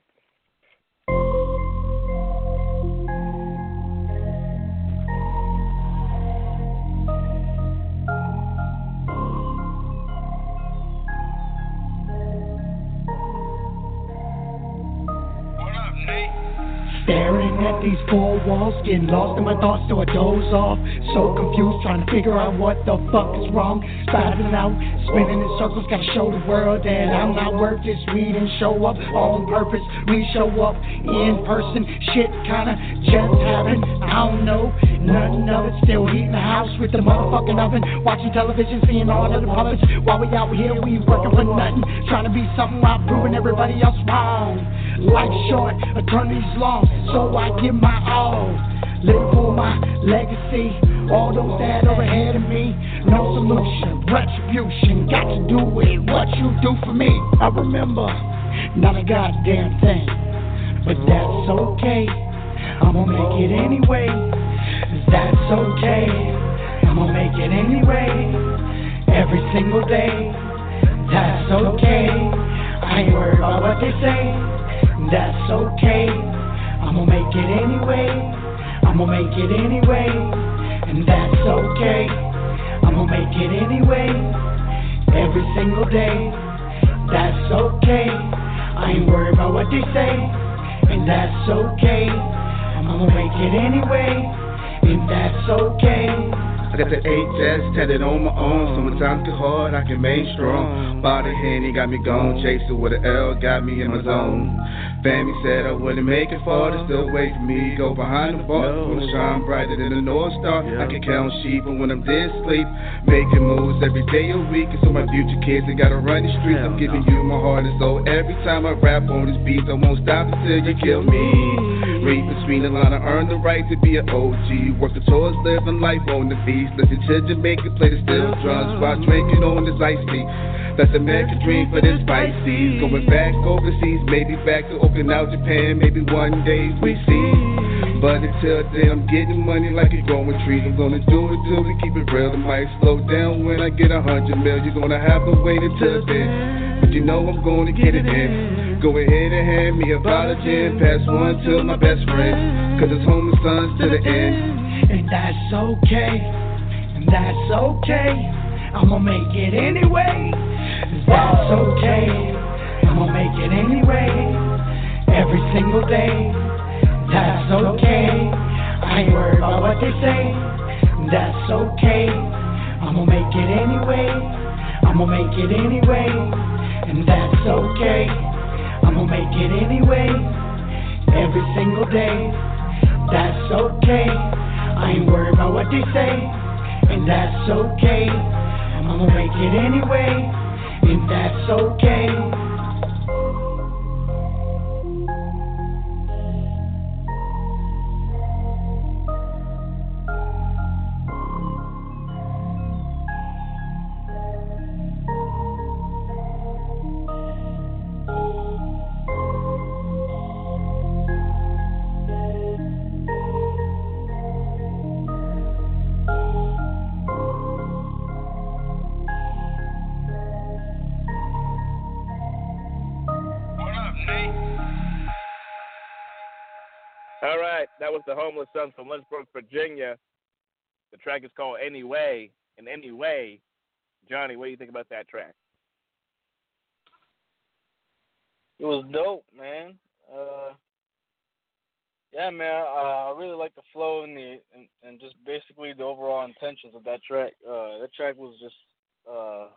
the Staring at these four walls, getting lost in my thoughts till I doze off. So confused, trying to figure out what the fuck is wrong. Spiraling out, spinning in circles, gotta show the world that I'm not worth this. We didn't show up on purpose, we show up in person. Shit kinda just happened, I don't know. Nothing of it, still heating the house with the motherfucking oven. Watching television, seeing all of the puppets. While we out here, we working for nothing. Trying to be something while proving everybody else wrong. Life short, eternity's long, so I give my all. Live for my legacy. All those that are ahead of me, no solution, retribution. Got to do with what you do for me. I remember not a goddamn thing, but that's okay. I'ma make it anyway. That's okay. I'ma make it anyway. Every single day. That's okay. I ain't worried about what they say. That's okay. I'ma make it anyway. I'ma make it anyway. And that's okay. I'ma make it anyway. Every single day. That's okay. I ain't worried about what they say. And that's okay. I'ma make it anyway. And that's okay. I got the HS tatted on my arm, so when times get hard, I can remain strong. Body Henny got me gone, chasing with an L, got me in my zone. Family said I wouldn't make it far, they still wait for me. Go behind the bar, wanna shine brighter than the North Star. I can count sheep, and when I'm dead asleep, making moves every day a week. And so my future kids, they gotta run the streets. I'm giving you my heart and soul. Every time I rap on this beat, I won't stop until you kill me. Read between the line, I earned the right to be an OG. Working towards living life on the beach. Listen to Jamaica play the steel drums while drinking on this ice tea. That's American dream for this Pisces. Going back overseas, maybe back to Okinawa, Japan. Maybe one day we see. But until then, I'm getting money like a growing tree. I'm gonna do it till we keep it real. It might slow down when I get a hundred mil. You're gonna have to wait until then. You know I'm gonna get it in. Go ahead and hand me a apology gin. pass one to my best friend. Cause it's Homeless Sons to the end. And that's okay. And that's okay. I'ma make it anyway. That's okay. I'ma make it anyway. Every single day. That's okay. I ain't worried about what they say. That's okay. I'ma make it anyway. I'ma make it anyway. And that's okay. I'ma make it anyway. Every single day. That's okay. I ain't worried about what they say. And that's okay. I'ma make it anyway. And that's okay. The Homeless Sons from Lynchburg, Virginia. The track is called Anyway. And Anyway, Johnny, what do you think about that track? It was dope, man. Uh, Yeah, man. I really like the flow and the and, and just basically the overall intentions of that track. Uh, that track was just uh,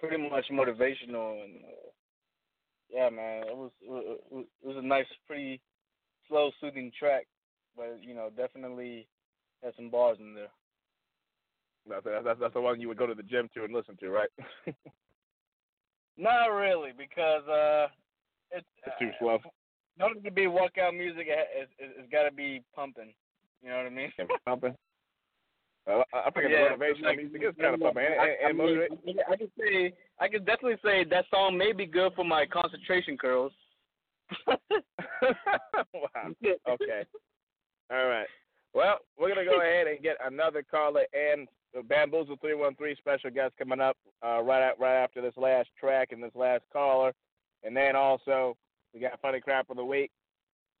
pretty much motivational and uh, yeah, man. It was it was, it was a nice, pretty slow, soothing track, but you know, definitely had some bars in there. That's, that's that's the one you would go to the gym to and listen to, right? Not really, because uh, it's, it's too slow. In order to be workout music, it, it, it's got to be pumping. You know what I mean? pumping. I think yeah, motivational like, music is kind of pumping. And, I, and, and I, mean, motivate- I can say, I can definitely say that song may be good for my concentration curls. wow. Okay. All right. Well, we're gonna go ahead and get another caller and the Bamboozle three one three special guest coming up uh, right at, right after this last track and this last caller, and then also we got funny crap of the week,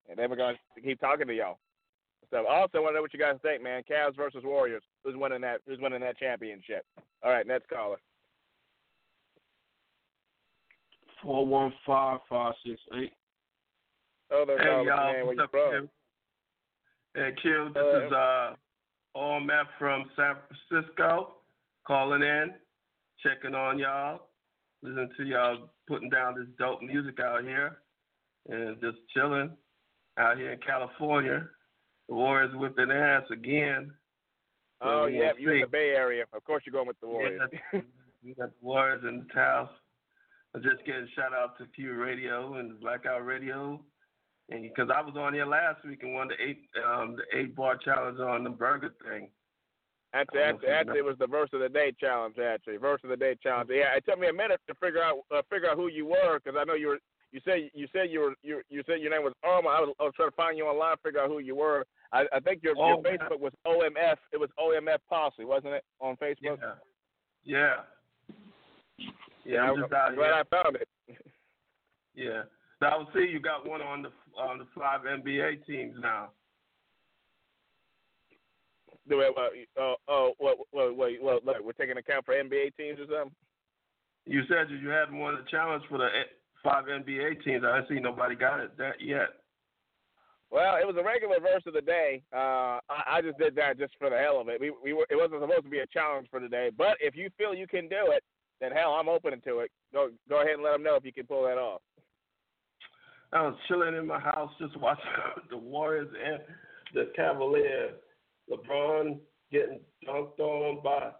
and then we're gonna keep talking to y'all. So also want to know what you guys think, man. Cavs versus Warriors. Who's winning that? Who's winning that championship? All right, next caller. Four one five five six eight. Oh, there's Hey caller, y'all, man, where what's you up, from? Q? Hey Q, this is uh OMF from San Francisco calling in, checking on y'all, listening to y'all putting down this dope music out here and just chilling out here in California. The Warriors whipping ass again. Oh yeah, you're in the Bay Area. Of course, you're going with the Warriors. Yeah, we got the Warriors in the house. I'm just getting shout out to Q Radio and Blackout Radio, and because I was on here last week and won the eight um, the eight bar challenge on the burger thing. Actually, actually, actually, it was the verse of the day challenge. Actually, verse of the day challenge. Yeah, it took me a minute to figure out uh, figure out who you were because I know you were. You said you said you were you you said your name was Irma. I was, I was trying to find you online, figure out who you were. I, I think your Oh, your Facebook was OMF. It was OMF Posse, wasn't it, on Facebook? Yeah. Yeah, I'm I'm just out glad here. I found it. Yeah. So I will see you got one on the on the five NBA teams now. Do it. Uh, oh, oh, wait, wait, wait, wait, look, we're taking account for NBA teams or something. You said you had one of the challenge for the eh, five NBA teams. I see nobody got it that yet. Well, it was a regular verse of the day. Uh, I, I just did that just for the hell of it. We, we were, it wasn't supposed to be a challenge for today. But if you feel you can do it, then hell, I'm open to it. Go go ahead and let them know if you can pull that off. I was chilling in my house just watching the Warriors and the Cavaliers. LeBron getting dunked on by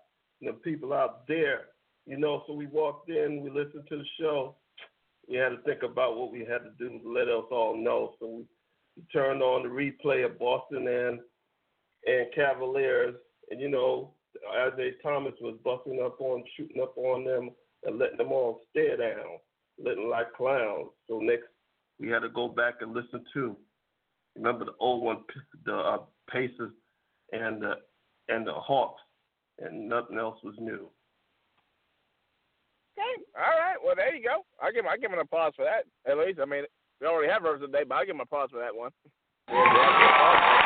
the people out there. You know, so we walked in, we listened to the show. We had to think about what we had to do to let us all know. So we, turned on the replay of Boston and and Cavaliers, and you know, Isaiah Thomas was busting up on, shooting up on them, and letting them all stare down, letting like clowns. So next, we had to go back and listen to. Remember the old one, the uh, Pacers and the and the Hawks, and nothing else was new. Okay. All right. Well, there you go. I give I give him an applause for that. At least, I mean, we already have verse of the day, but I give him applause for that one.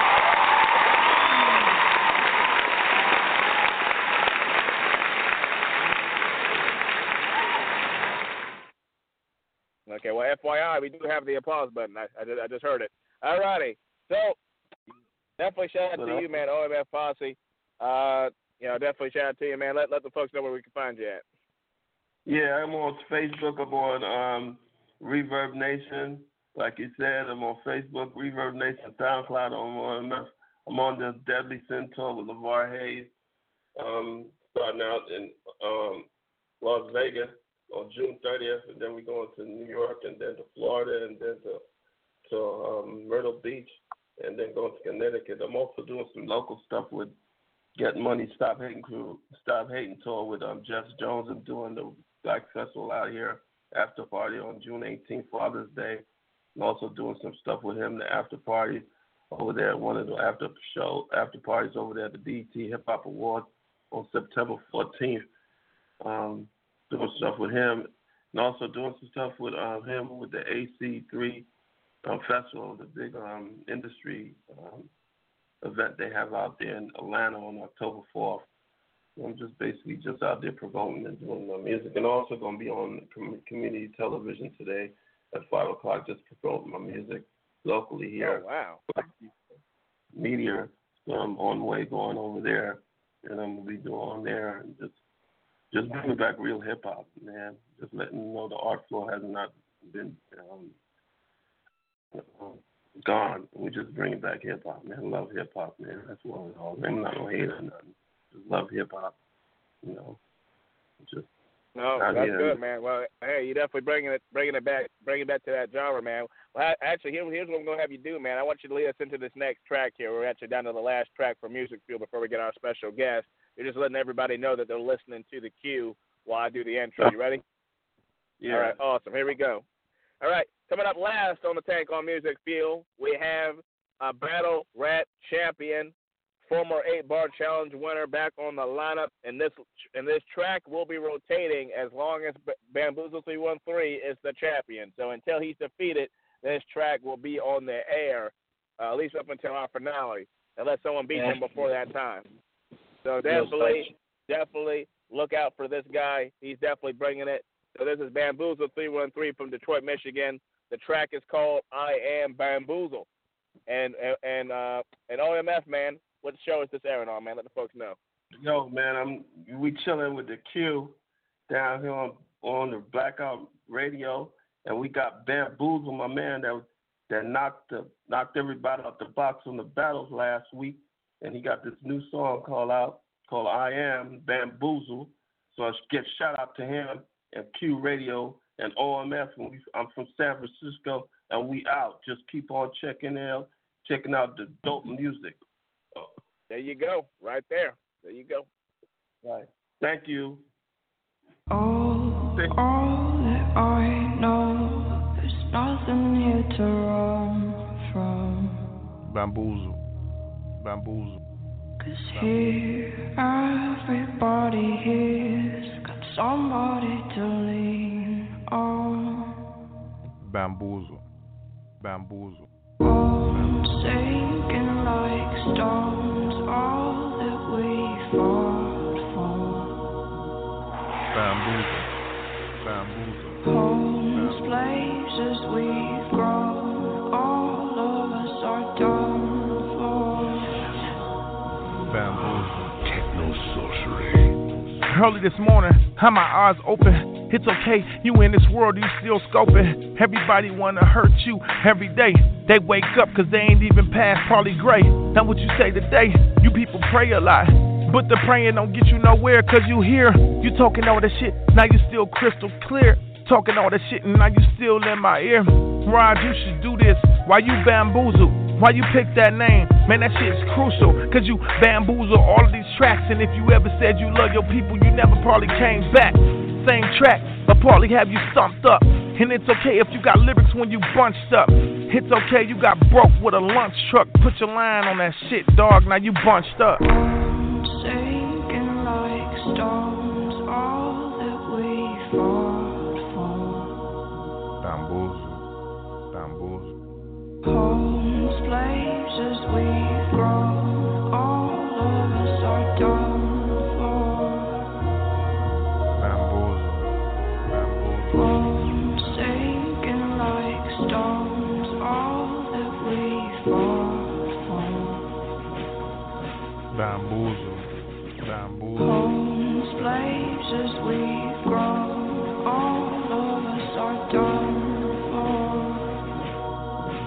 Okay, well, FYI, we do have the applause button. I, I, just, I just heard it. All righty. So, definitely shout out to you, man, OMF Posse. Uh, you know, definitely shout out to you, man. Let let the folks know where we can find you at. Yeah, I'm on Facebook. I'm on um, ReverbNation. Like you said, I'm on Facebook, ReverbNation, SoundCloud. I'm on I'm on the Deadly Sin Tour with LeVar Hayes. Um, starting out in um, Las Vegas on June 30th, and then we're going to New York, and then to Florida, and then to to um, Myrtle Beach, and then going to Connecticut. I'm also doing some local stuff with Getting Money, Stop Hating Crew, Stop Hating Tour with um, Jeff Jones. I'm doing the Black Festival out here after party on June 18th, Father's Day. I'm also doing some stuff with him, the after party over there, one of the after show after parties over there at the BET Hip Hop Awards on September 14th. Um, doing stuff with him, and also doing some stuff with um, him with the A3C um, festival, the big um, industry um, event they have out there in Atlanta on October 4th. I'm just basically just out there promoting and doing my music, and also going to be on com- community television today at five o'clock, just promoting my music. locally here. Oh wow! Meteor, so I'm on the way going over there, and I'm gonna be doing there and just just bringing back real hip hop, man. Just letting them know the art flow has not been um, gone. We just bringing back hip hop, man. Love hip hop, man. That's what it's all. I'm not gonna hate or nothing. Just love hip hop, you know. Just No, that's yet. good, man. Well, hey, you definitely bringing it, bringing it back, bringing it back to that genre, man. Well, I, actually, here, here's what I'm gonna have you do, man. I want you to lead us into this next track here. We're actually down to the last track for Music Fuel before we get our special guest. You're just letting everybody know that they're listening to the Q while I do the intro. You ready? yeah. All right, awesome. Here we go. All right, coming up last on the Tank on Music Fuel, we have a Battle Rap champion, former eight bar challenge winner, back on the lineup. And this and this track will be rotating as long as Bamboozle three one three is the champion. So until he's defeated, this track will be on the air, uh, at least up until our finale, unless someone beats him before that time. So definitely, definitely look out for this guy. He's definitely bringing it. So this is Bamboozle 313 from Detroit, Michigan. The track is called I Am Bamboozle. And and uh and OMF man, what show is this airing on, man? Let the folks know. Yo, man, I'm we chilling with the Q down here on on the Blackout Radio, and we got Bamboozle, my man, that that knocked the knocked everybody off the box on the battles last week, and he got this new song called out called I Am Bamboozle. So I get shout out to him and Q Radio and OMF. And we, I'm from San Francisco, and we out. Just keep on checking out checking out the dope music. Oh, there you go, right there. There you go. Right. Thank you. All, all that I know, there's nothing here to run from. Bamboozle. Bamboozle. Cause here, everybody here's got somebody to lean on. Bamboozle. Bamboozle. Sinking like stones, all that we fought for. Bamboozle. Early this morning, had my eyes open. It's okay, you in this world, you still scoping. Everybody wanna hurt you every day. They wake up cause they ain't even past probably gray. Now what you say today, you people pray a lot. But the praying don't get you nowhere cause you here. You talking all that shit, now you still crystal clear. Talking all that shit and now you still in my ear. Rod, you should do this. Why you bamboozle? Why you pick that name? Man, that shit's crucial. Cause you bamboozle all of these tracks. And if you ever said you love your people, you never probably came back. Same track, but partly have you stumped up. And it's okay if you got lyrics when you bunched up. It's okay, you got broke with a lunch truck. Put your line on that shit, dog. Now you bunched up. Sinking like stones, all that we fought for. Bamboozle. Bamboozle.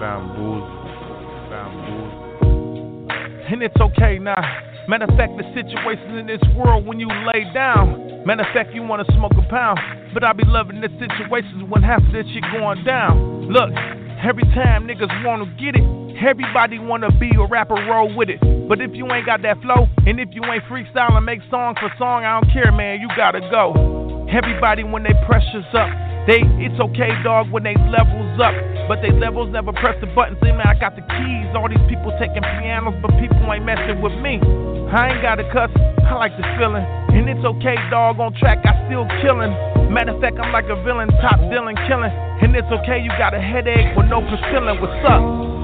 For. Bamboozle. Bamboozle. And it's okay now. Matter of fact, the situations in this world when you lay down. Matter of fact, you wanna smoke a pound. But I be loving the situations when half of this shit going down. Look, every time niggas wanna get it, everybody wanna be a rapper, roll with it. But if you ain't got that flow, and if you ain't freestyling, make song for song, I don't care, man, you gotta go. Everybody when they pressures up, they it's okay, dog, when they levels up. But they levels never press the buttons. Say, man, I got the keys. All these people taking pianos, but people ain't messing with me. I ain't got a cuss. I like the feeling. And it's okay, dog, on track, I still killing. Matter of fact, I'm like a villain, top villain killing. And it's okay, you got a headache with no penicillin. What's up?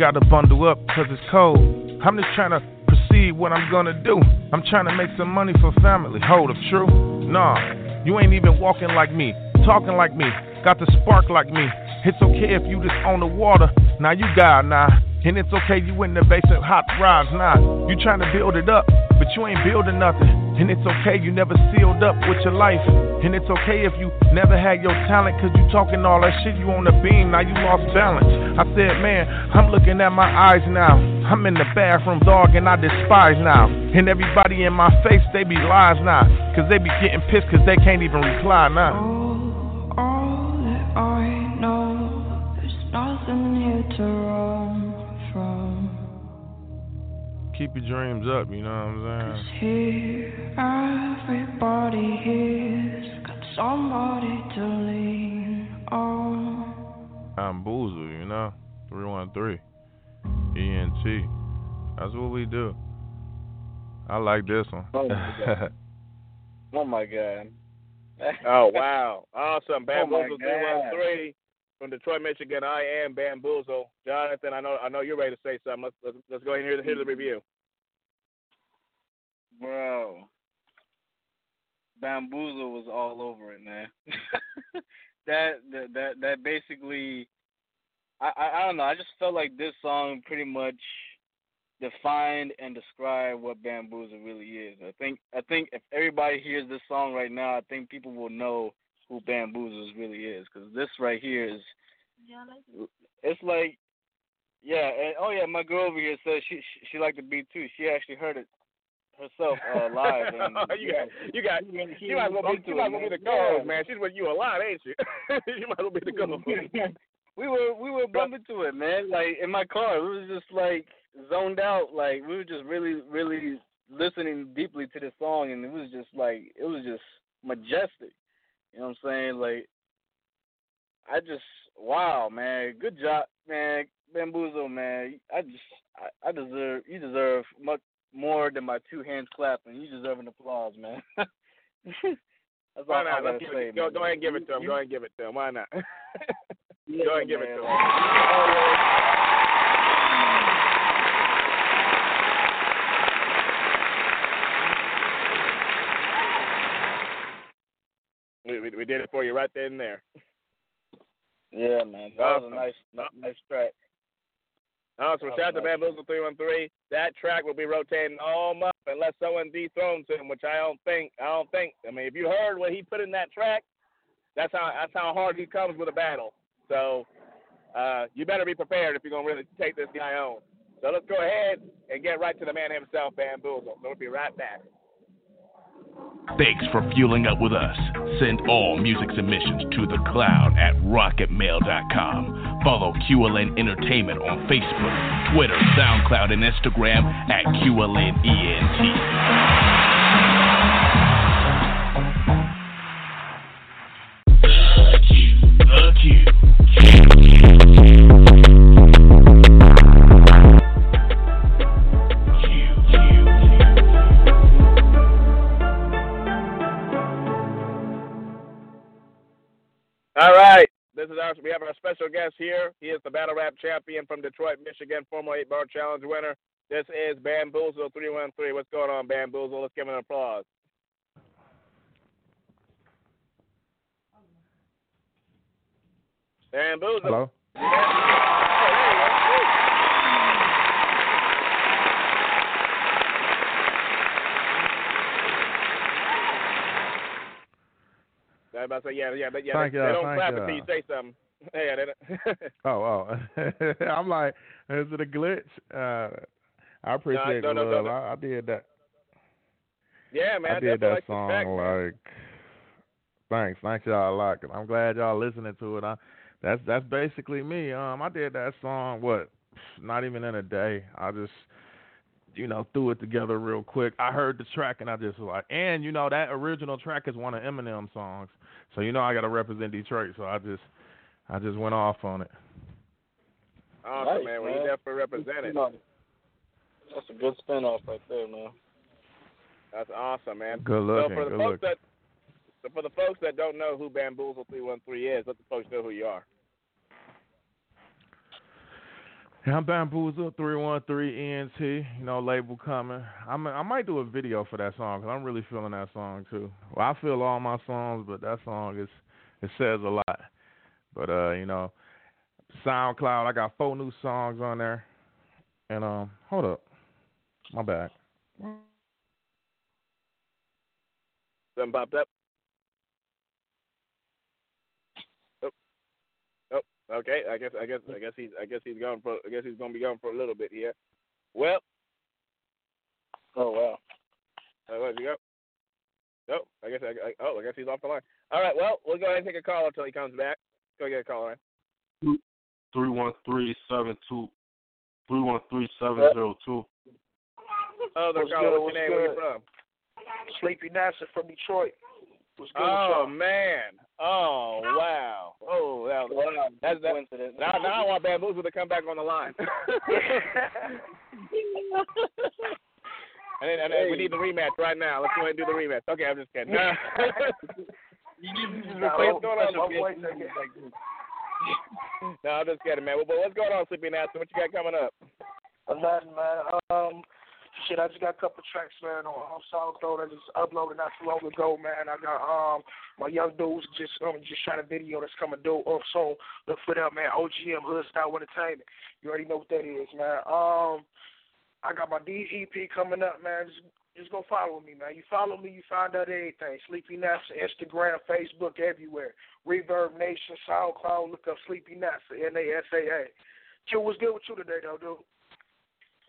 Gotta bundle up cause it's cold. I'm just trying to proceed what I'm gonna do. I'm trying to make some money for family. Hold up, true? Nah, you ain't even walking like me, talking like me, got the spark like me. It's okay if you just on the water. Now you got now. And it's okay you in the basement hot rods now. You trying to build it up, but you ain't building nothing. And it's okay you never sealed up with your life. And it's okay if you never had your talent, cause you talking all that shit, you on the beam, now you lost balance. I said, man, I'm looking at my eyes now. I'm in the bathroom, dog, and I despise now. And everybody in my face, they be lies now. Cause they be getting pissed cause they can't even reply now. All that I know, there's nothing here to run keep your dreams up, you know what I'm saying? Cause here, everybody here's got somebody to lean on. I'm Boozle, you know? 313. ENT. That's what we do. I like this one. Oh my god. oh my god. oh wow. Awesome. Bad oh Boozle 313 from Detroit, Michigan. I am Bamboozle. Jonathan, I know I know you're ready to say something. Let's let's, let's go ahead and hear the, hear the mm-hmm. review. Bro. Bamboozle was all over it, man. that, that that that basically I, I I don't know, I just felt like this song pretty much defined and described what Bamboozle really is. I think I think if everybody hears this song right now, I think people will know who Bamboozle really is cuz this right here is it's like yeah, and oh yeah, my girl over here says she she, she liked the beat too. She actually heard it herself uh, live. And, you got you got she you might well be you might it, as well be the co-host, Yeah. man. She's with you a lot, ain't she? you might well be the co-host. we were we were bumping to it, man. Like in my car, we was just like zoned out. Like we were just really really listening deeply to the song, and it was just like it was just majestic. You know what I'm saying? Like I just wow, man. Good job, man. Bamboozle, man. I just I, I deserve you deserve much more than my two hands clapping. You deserve an applause, man. That's Why all I not? gotta Let's give say, it, go, go ahead and give it to him. You- Go ahead and give it to him. Why not? Yeah, go ahead and give it to him. We, we, we did it for you right then and there. Yeah, man. That was a nice nice track. Awesome. Shout out to Bamboozle 313. That track will be rotating all month unless someone dethrones him, which I don't think. I don't think. I mean, if you heard what he put in that track, that's how that's how hard he comes with a battle. So uh, you better be prepared if you're gonna really take this guy on. So let's go ahead and get right to the man himself, Bamboozle. We'll be right back. Thanks for fueling up with us. Send all music submissions to the cloud at rocketmail.com. Follow QLN Entertainment on Facebook, Twitter, SoundCloud, and Instagram at QLNENT. Our we have our special guest here. He is the battle rap champion from Detroit, Michigan, former eight bar challenge winner. This is Bamboozle three one three. What's going on, Bamboozle? Let's give him an applause. Bamboozle. Hello? I was about to say yeah, yeah, but yeah, Thank they, they don't clap y'all. until you say something. Yeah, they don't. Oh, oh. I'm like, is it a glitch? Uh, I appreciate no, no, no, love. no. I, I did that. yeah, man. I did that like song like. Thanks, thanks y'all a lot. 'cause I'm glad y'all listening to it. I, that's that's basically me. Um, I did that song what, not even in a day. I just you know, threw it together real quick. I heard the track and I just was like, and you know that original track is one of Eminem songs, so you know I got to represent Detroit. So I just, I just went off on it. Awesome, Nice, man. Well, you man. definitely represented. That's a good spin off right there, man. That's awesome, man. Good looking, So for the good folks looking. that, so for the folks that don't know who Bamboozle three one three is, let the folks know who you are. Yeah, I'm Bamboozle three one three ENT. You know, label coming. I'm I might do a video for that song because I'm really feeling that song too. Well, I feel all my songs, but that song is it says a lot. But uh, you know, SoundCloud, I got four new songs on there. And um, hold up, my bad. Something popped up. Oh, oh, okay. I guess, I guess, I guess he's, I guess he's gone for, I guess he's gonna be gone for a little bit here. Well, Oh wow. uh, where'd he go? Oh, I guess, I, I, oh, I guess he's off the line. All right. Well, we'll go ahead and take a call until he comes back. Go get a caller. in. Three one three seven two three one three seven zero two. Oh, the What's caller. good, What's your what's name? Where you good? from? Sleepy Nasser from Detroit. What's good Oh with y'all? man! Oh wow! Oh wow! That's that. Coincidence. Now, now I want Bamboozle to come back on the line. and then, and then we need the rematch right now. Let's go ahead and do the rematch. Okay, I'm just kidding. No. What's going on, Sleepy? No, I'm just kidding, man. Well, but what's going on, Sleepy Nasty? What you got coming up? Nothing, man. Um, shit, I just got a couple tracks, man, on um, SoundCloud. I just uploaded not too long ago, man. I got um my young dudes just um just trying to video that's coming due up soon. Look for that, man. OGM Hood Style Entertainment. You already know what that is, man. Um, I got my DEP coming up, man. Just just go follow me, man. You follow me, you find out everything. Sleepy Nasa, Instagram, Facebook, everywhere. ReverbNation, SoundCloud. Look up Sleepy Nasser, N A S A A. Q, what's good with you today, though, dude?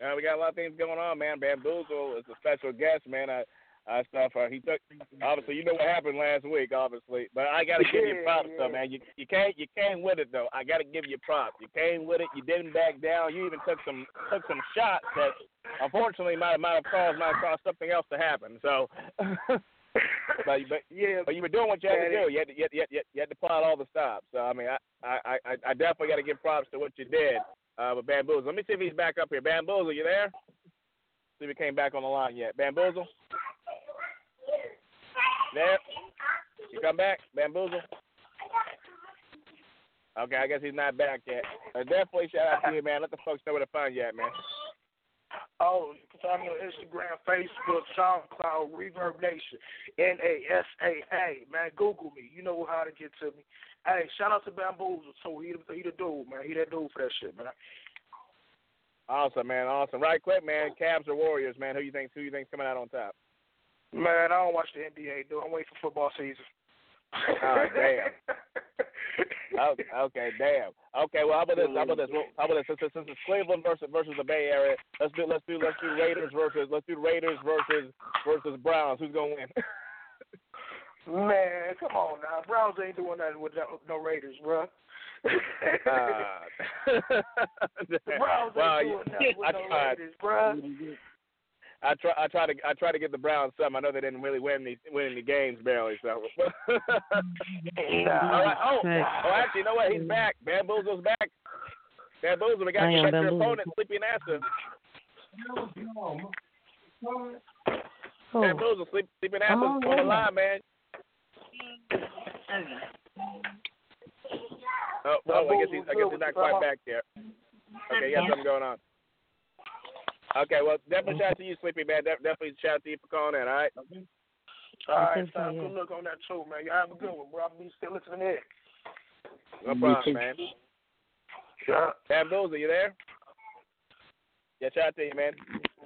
Uh, we got a lot of things going on, man. Bamboozle is a special guest, man. I, I stuff. Uh, he took. Obviously, you know what happened last week, obviously. But I got to give you props, though, man. You you can't you came with it though. I got to give you props. You came with it. You didn't back down. You even took some took some shots that unfortunately might might have caused might have caused something else to happen. So. but but yeah, but you were doing what you had to do. You had to you had, you had, you had, you had to plot all the stops. So I mean, I I I, I definitely got to give props to what you did. Uh, but Bamboozle, let me see if he's back up here. Bamboozle, you there? See if he came back on the line yet. Bamboozle, there? You come back, Bamboozle? Okay, I guess he's not back yet. Uh, definitely shout out to you, man. Let the folks know where to find you at, man. Oh, you can find me on Instagram, Facebook, SoundCloud, ReverbNation, N A S A A. Man, Google me. You know how to get to me. Hey, shout out to Bamboozle So He the, he the dude, man. He that dude for that shit, man. Awesome, man. Awesome. Right quick, man. Cavs or Warriors, man. Who you think? Who you think's coming out on top? Man, I don't watch the NBA, dude. I'm waiting for football season. Oh, damn. Okay, okay, damn. Okay, well, how about this? How about this? How about this? Since, since it's Cleveland versus versus the Bay Area, let's do let's do let's do Raiders versus let's do Raiders versus versus Browns. Who's gonna win? Man, come on now. Browns ain't doing nothing with no, no Raiders, bro. Uh, the Browns well, ain't doing nothing with I no tried. Raiders, bro. I try I try to I try to get the Browns some. I know they didn't really win any win any games barely. So. All right. Oh, oh, actually, you know what? He's back. Bamboozle's back. Bamboozle, we got am got your opponent, Sleepy Nasser. Oh. Bamboozle, Sleep, Sleepy Nasser's Oh, on the line, man. Oh, oh, I guess he's I guess he's not quite back there. Okay, you got something going on. Okay, well, definitely shout out to you, Sleepy man. Def- definitely shout out to you for calling in. All right. All right, so, yeah. Good luck on that too, man. Y'all have a good one, bro. I'll be still listening in. No problem, man. Yeah. Bamboozle, you there? Yeah, shout out to you, man.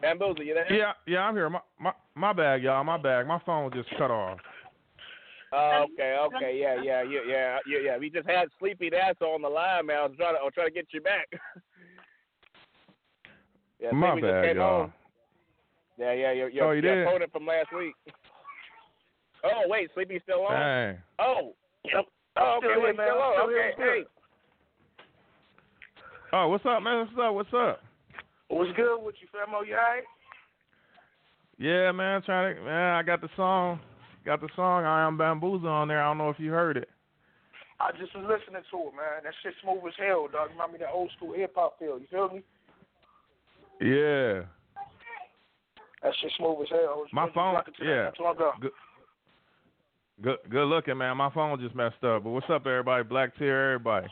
Bamboozle, you there? Yeah, yeah, I'm here. My my my bag, y'all. My bag. My phone just cut off. Oh, okay, okay, yeah, yeah, yeah, yeah, yeah, yeah. We just had Sleepy Nasser on the line, man. I was trying to, I was trying to get you back. yeah, my Sleepy bad, y'all. on. Yeah, yeah, your, your, Oh, you your did? opponent from last week. Oh, wait, Sleepy's still on? Dang. Oh. Yep. Oh, Still okay, here, wait, man. still on. Still Okay, still. hey. Oh, what's up, man? What's up? What's up? What's good with you, famo? Oh, you alright? Yeah, man, trying to man, I got the song, got the song. I am bamboozle on there. I don't know if you heard it. I just was listening to it, man. That shit smooth as hell, dog. Remind me of that old school hip hop feel. You feel me? Yeah. That shit smooth as hell. My phone, rock it to that yeah. not too long. Good, good, good looking, man. My phone just messed up. But what's up, everybody? BlackTear, everybody.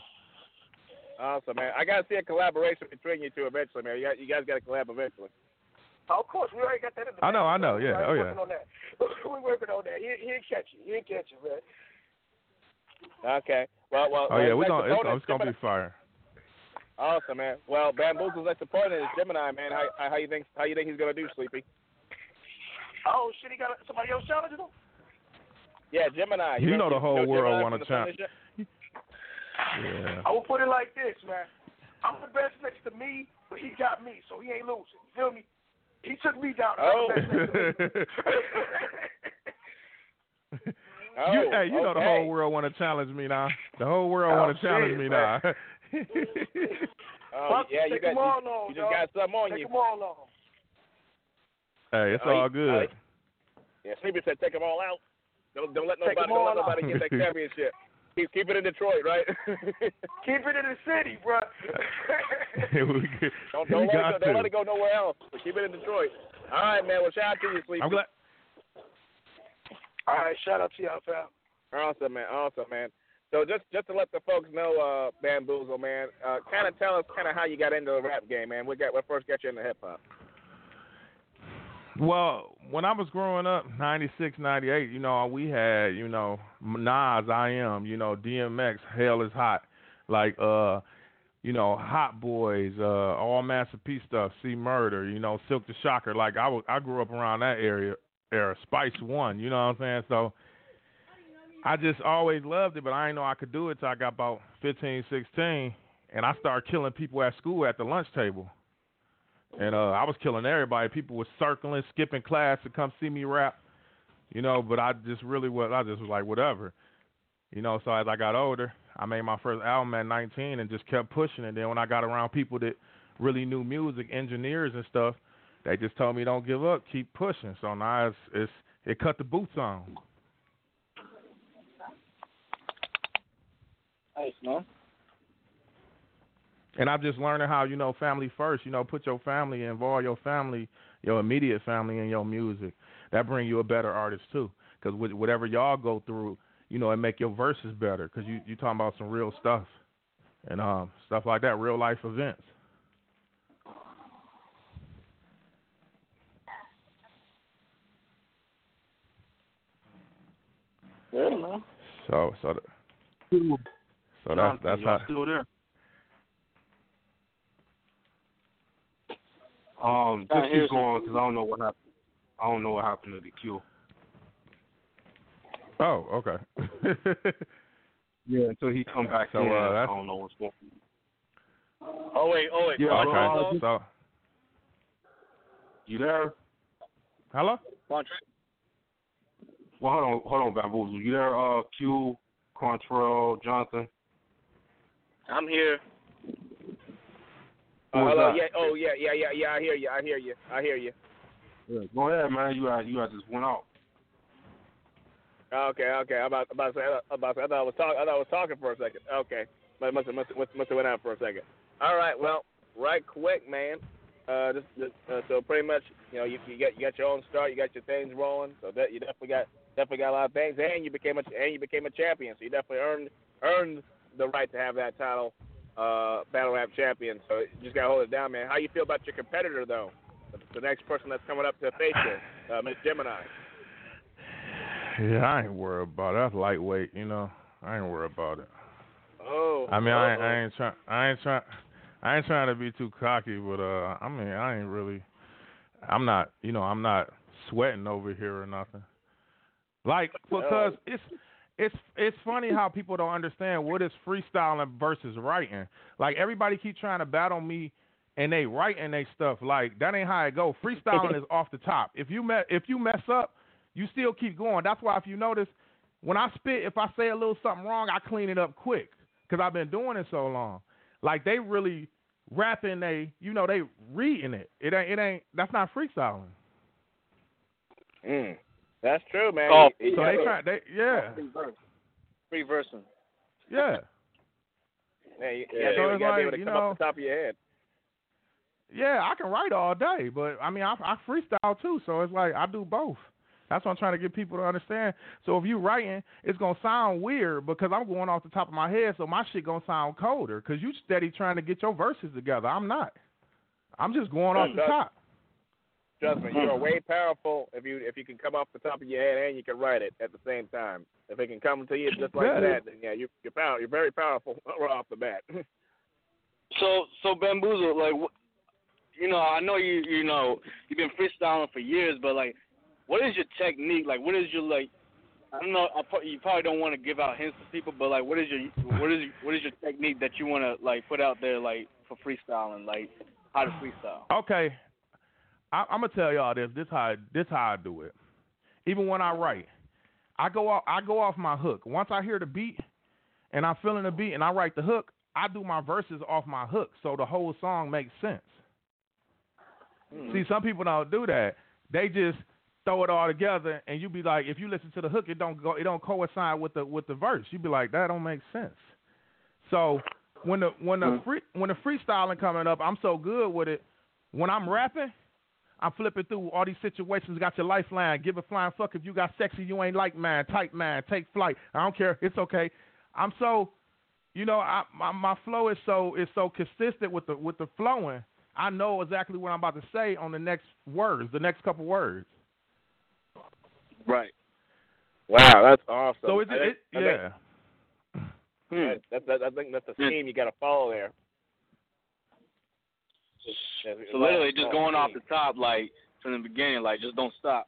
Awesome, man. I gotta see a collaboration between you two eventually, man. You, got, you guys gotta collab eventually. Oh, of course, we already got that in the I know, I know, yeah, oh, already yeah. working on that. we working on that. He, he'll catch you. He'll catch you, man. Okay. Well, well. Oh yeah, we next gonna it's, it's gonna be fire. Awesome, man. Well, Bamboozle's next opponent is Gemini, man. How, how how you think how you think he's gonna do, Sleepy? Oh shit, he got somebody else challenging him. Yeah, Gemini. You know the whole world want wanna challenge- Yeah. I will put it like this, man. I'm the best next to me, but he got me, so he ain't losing. You feel me? He took me down. Oh. the best next to me. Oh, you, hey, you know the whole world want to challenge me now. The whole world Oh, want to challenge me man. now. Oh, Fuck, yeah, you got them all you, on, you just dog. got something on Take you. them all on. hey, it's Oh, all oh, good. Yeah, Sleepy said take them all out. Don't don't let Take nobody 'em don't let nobody get that championship. Keep keep it in Detroit, right? Keep it in the city, bro. don't don't, let it, got go, don't let it go nowhere else. But keep it in Detroit. All right, man. Well, shout out to you, Sleepy. I'm glad. all right, shout out to y'all, fam. Awesome, man. Awesome, man. So just just to let the folks know, uh, Bamboozle, man, uh, kind of tell us kind of how you got into the rap game, man. What got what first got you into hip hop? Well, when I was growing up, 96, 98, you know, we had, you know, Nas, I Am, you know, DMX, Hell is Hot, like, uh, you know, Hot Boys, uh, all Master P stuff, C-Murder, you know, Silk the Shocker. Like, I, I grew up around that area, era, Spice One, you know what I'm saying? So I just always loved it, but I didn't know I could do it till I got about 15, 16, and I started killing people at school at the lunch table. And uh, I was killing everybody. People were circling, skipping class to come see me rap. You know, but I just really was. I just was like, whatever. You know, so as I got older, I made my first album at 19 and just kept pushing. And then when I got around people that really knew music, engineers and stuff, they just told me don't give up, keep pushing. So now it's, it's it cut the boots on. Nice, man. And I'm just learning how you know family first. You know, put your family, involve your family, your immediate family in your music. That bring you a better artist too. Because whatever y'all go through, you know, it make your verses better. Because you you talking about some real stuff and um stuff like that, real life events. Yeah, man. So so the, so that's that's how. still there. Um, just keep going because I don't know what happened. I don't know what happened to the Q. Oh, okay. Yeah, until he come back So, in, uh, I don't know what's going. Oh wait, oh wait. Yeah, Quan- okay. So You there? hello. Quan- Well, hold on, hold on, Bamboozle. You there? Uh, Q, Quantrell, Jonathan. I'm here. Uh, hello. that? Yeah. Oh yeah. Yeah. Yeah. Yeah. I hear you. I hear you. I hear you. Yeah, go ahead, man. You you just went off. Okay. Okay. I'm about about to say. About to say I thought I was talking. I thought I was talking for a second. Okay. But must have must have, must have went out for a second. All right. Well, right quick, man. Uh, uh, so pretty much, you know, you, you got you got your own start, you got your things rolling, so that you definitely got definitely got a lot of things, and you became a and you became a champion, so you definitely earned earned the right to have that title, uh, battle rap champion. So you just gotta hold it down, man. How you feel about your competitor though, the, next person that's coming up to face you, uh, Miss Gemini? Yeah, I ain't worried about it. That's lightweight, you know. I ain't worried about it. Oh. I mean, I, ain't- uh-oh. I ain't trying. I ain't trying. I ain't trying to be too cocky, but uh, I mean, I ain't really. I'm not. You know, I'm not sweating over here or nothing. Like because it's it's it's funny how people don't understand what is freestyling versus writing. Like everybody keep trying to battle me, and they writing they stuff. Like that ain't how it go. Freestyling is off the top. If you me- if you mess up, you still keep going. That's why if you notice, when I spit, if I say a little something wrong, I clean it up quick because I've been doing it so long. Like they really rapping, they you know they reading it. It ain't it ain't that's not freestyling. Mm. That's true, man. Oh, He- he So got they it. try. They yeah Free verse. Yeah. Yeah, you, Yeah. you So it's you gotta be able like, to you know- off the top of your head. Yeah, I can write all day, but I mean, I, I freestyle too, so it's like I do both. That's what I'm trying to get people to understand. So if you're writing, it's gonna sound weird because I'm going off the top of my head, so my shit gonna sound colder because you steady trying to get your verses together. I'm not. I'm just going off the top. Trust me, you are hmm. way powerful if you if you can come off the top of your head and you can write it at the same time. If it can come to you just like Yeah. that, then yeah, you, you're power, You're very powerful right off the bat. So so bamboozle, like, you know, I know you you know you've been freestyling for years, but like, what is your technique? Like, what is your like? I don't know. I pro- you probably don't want to give out hints to people, but like, what is your what is what is your technique that you want to like put out there like for freestyling, like how to freestyle? Okay, I, I'm gonna tell y'all this. This how this how I do it. Even when I write, I go off I go off my hook. Once I hear the beat, and I'm feeling the beat, and I write the hook, I do my verses off my hook, so the whole song makes sense. Hmm. See, some people don't do that. They just throw it all together, and you be like, if you listen to the hook, it don't go, it don't coincide with the with the verse. You be like, that don't make sense. So when the when the hmm. free when the freestyling coming up, I'm so good with it. When I'm rapping, I'm flipping through all these situations. Got your lifeline. Give a flying fuck if you got sexy. You ain't like man. Type man. Take flight. I don't care. It's okay. I'm so, you know, I, my my flow is so is so consistent with the with the flowing. I know exactly what I'm about to say on the next words, the next couple words. Right. wow, that's awesome. So it's I think- it, I think- yeah. That, that, that, I think that's hmm. the scheme you got to follow there. So literally just going off the top, like from the beginning, like just don't stop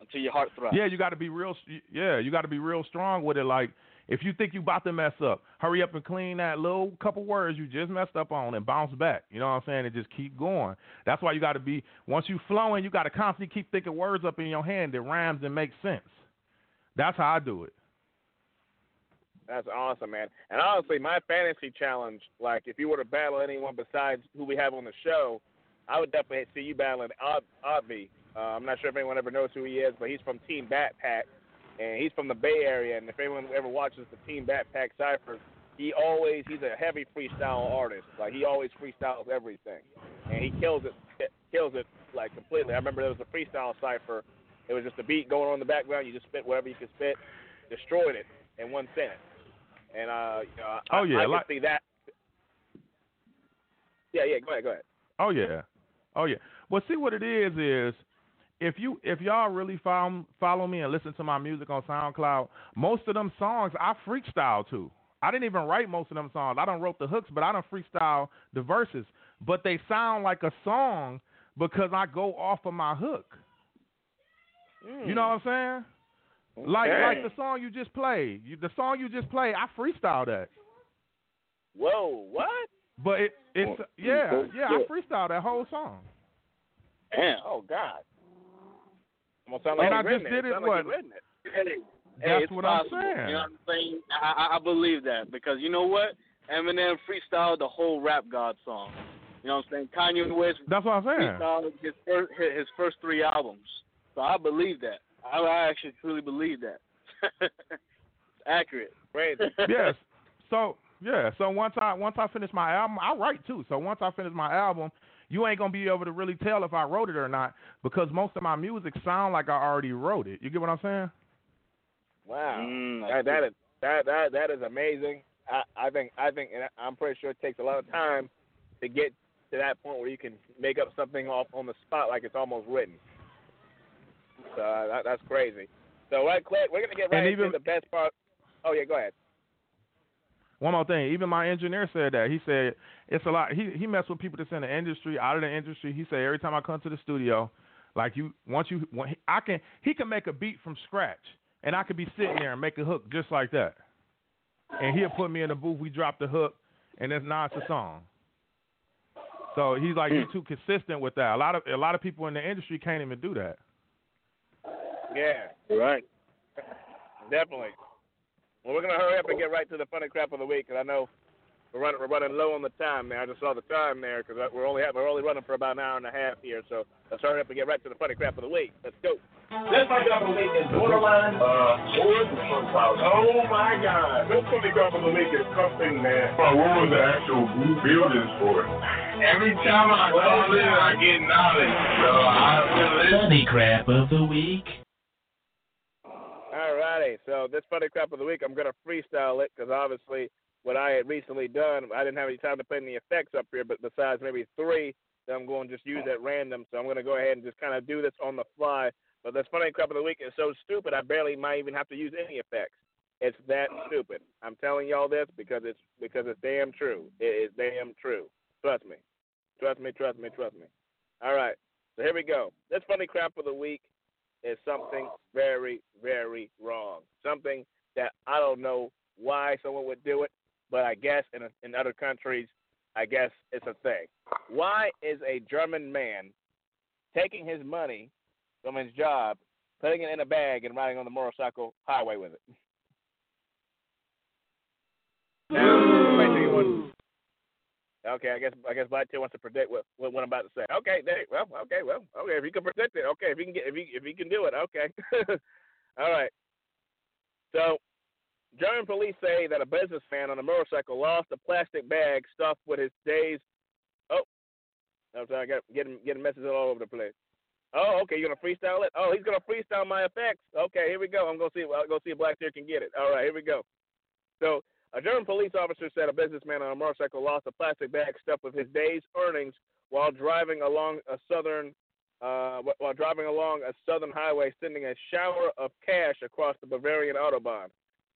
until your heart throbs. Yeah, you got to be real. Yeah, you got to be real strong with it. Like, if you think you about to mess up, hurry up and clean that little couple words you just messed up on and bounce back. You know what I'm saying? And just keep going. That's why you got to be. Once you flowing, you got to constantly keep thinking words up in your hand that rhymes and makes sense. That's how I do it. That's awesome, man. And honestly, my fantasy challenge, like if you were to battle anyone besides who we have on the show, I would definitely see you battling Ob- Obvi. Uh, I'm not sure if anyone ever knows who he is, but he's from Team Backpack, and he's from the Bay Area. And if anyone ever watches the Team Backpack Cipher, he always he's a heavy freestyle artist. Like he always freestyles everything, and he kills it, kills it like completely. I remember there was a freestyle cipher. It was just a beat going on in the background. You just spit whatever you could spit, destroyed it in one sentence. And uh, you know, I, Oh, yeah, I, I like- can see that. Yeah, yeah. Go ahead, go ahead. Oh yeah, oh yeah. Well, see what it is is if you if y'all really follow follow me and listen to my music on SoundCloud, most of them songs I freestyle to. I didn't even write most of them songs. I don't wrote the hooks, but I don't freestyle the verses. But they sound like a song because I go off of my hook. You know what I'm saying? Like Okay. like the song you just played. You, the song you just played, I freestyle that. Whoa, what? But it, it's yeah, yeah, I freestyle that whole song. Damn. Oh God. Almost sound like And I just did it, Sound like what? he written it. Hey, That's it's what I'm saying. You know what I'm saying? I, I, I believe that because you know what? Eminem freestyled the whole Rap God song. You know what I'm saying? Kanye West That's what I'm saying. freestyled his first, his first three albums. So I believe that. I, I actually truly believe that. accurate. Right. yes. So yeah. So once I once I finish my album, I write too. So once I finish my album, you ain't gonna be able to really tell if I wrote it or not because most of my music sound like I already wrote it. You get what I'm saying? Wow. Mm, that, that is that that that is amazing. I, I think I think and I'm pretty sure it takes a lot of time to get to that point where you can make up something off on the spot like it's almost written. So uh, that, that's crazy. So right quick, we're gonna get right And into even- the best part. Oh yeah, go ahead. One more thing. Even my engineer said that. He said it's a lot. He he messed with people that's in the industry, out of the industry. He said every time I come to the studio, like you, once you, when he, I can, he can make a beat from scratch, and I could be sitting there and make a hook just like that. And he'll put me in the booth. We drop the hook, and it's not a song. So he's like, you're too consistent with that. A lot of a lot of people in the industry can't even do that. Yeah. Right. Definitely. Well, we're gonna hurry up and get right to the funny crap of the week because I know we're running we're running low on the time there. I just saw the time there because we're only we're only running for about an hour and a half here. So let's hurry up and get right to the funny crap of the week. Let's go. This funny crap of the week is borderline. Uh, oh my God! This funny crap of the week is something, man. Oh, what was the actual buildings for? Every time I call in, I get knowledge. So I feel Funny crap of the week. So this funny crap of the week, I'm gonna freestyle it because obviously what I had recently done, I didn't have any time to put any effects up here, but besides maybe three that I'm going to just use at random, so I'm gonna go ahead and just kind of do this on the fly. But this funny crap of the week is so stupid, I barely might even have to use any effects. It's that stupid. I'm telling y'all this because it's because it's damn true. It is damn true. Trust me. Trust me. Trust me. Trust me. All right. So here we go. This funny crap of the week is something very, very wrong. Something that I don't know why someone would do it, but I guess in in other countries, I guess it's a thing. Why is a German man taking his money from his job, putting it in a bag, and riding on the motorcycle highway with it? Okay, I guess I guess BlackTear wants to predict what, what what I'm about to say. Okay, there. Well, okay, well, okay. If you can predict it, okay. If you can get if you if you can do it, okay. All right. So, German police say that a businessman on a motorcycle lost a plastic bag stuffed with his day's. Oh, I'm sorry. I got getting getting messages all over the place. Oh, okay. You're gonna freestyle it? Oh, he's gonna freestyle my effects. Okay, here we go. I'm gonna see. I'll go see if BlackTear can get it. All right, here we go. So a German police officer said a businessman on a motorcycle lost a plastic bag stuffed with his day's earnings while driving along a southern uh, while driving along a southern highway, sending a shower of cash across the Bavarian autobahn.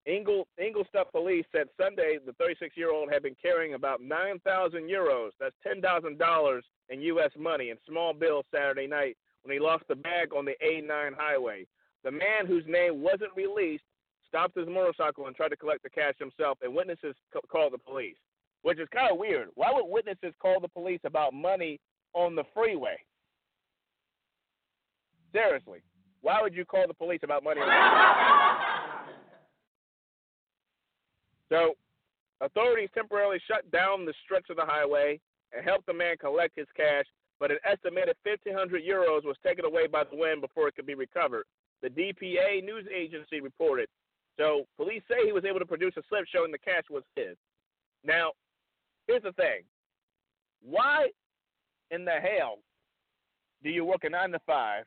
Ingol, Ingolstadt police said Sunday the 36-year-old had been carrying about 9,000 euros, that's $10,000 in U.S. money, in small bills Saturday night when he lost the bag on the A9 highway. The man whose name wasn't released stopped his motorcycle and tried to collect the cash himself, and witnesses c- called the police, which is kind of weird. Why would witnesses call the police about money on the freeway? Seriously, why would you call the police about money? so, authorities temporarily shut down the stretch of the highway and helped the man collect his cash, but an estimated 1,500 euros was taken away by the wind before it could be recovered. The DPA news agency reported. So, police say he was able to produce a slip showing the cash was his. Now, here's the thing. Why in the hell do you work a nine to five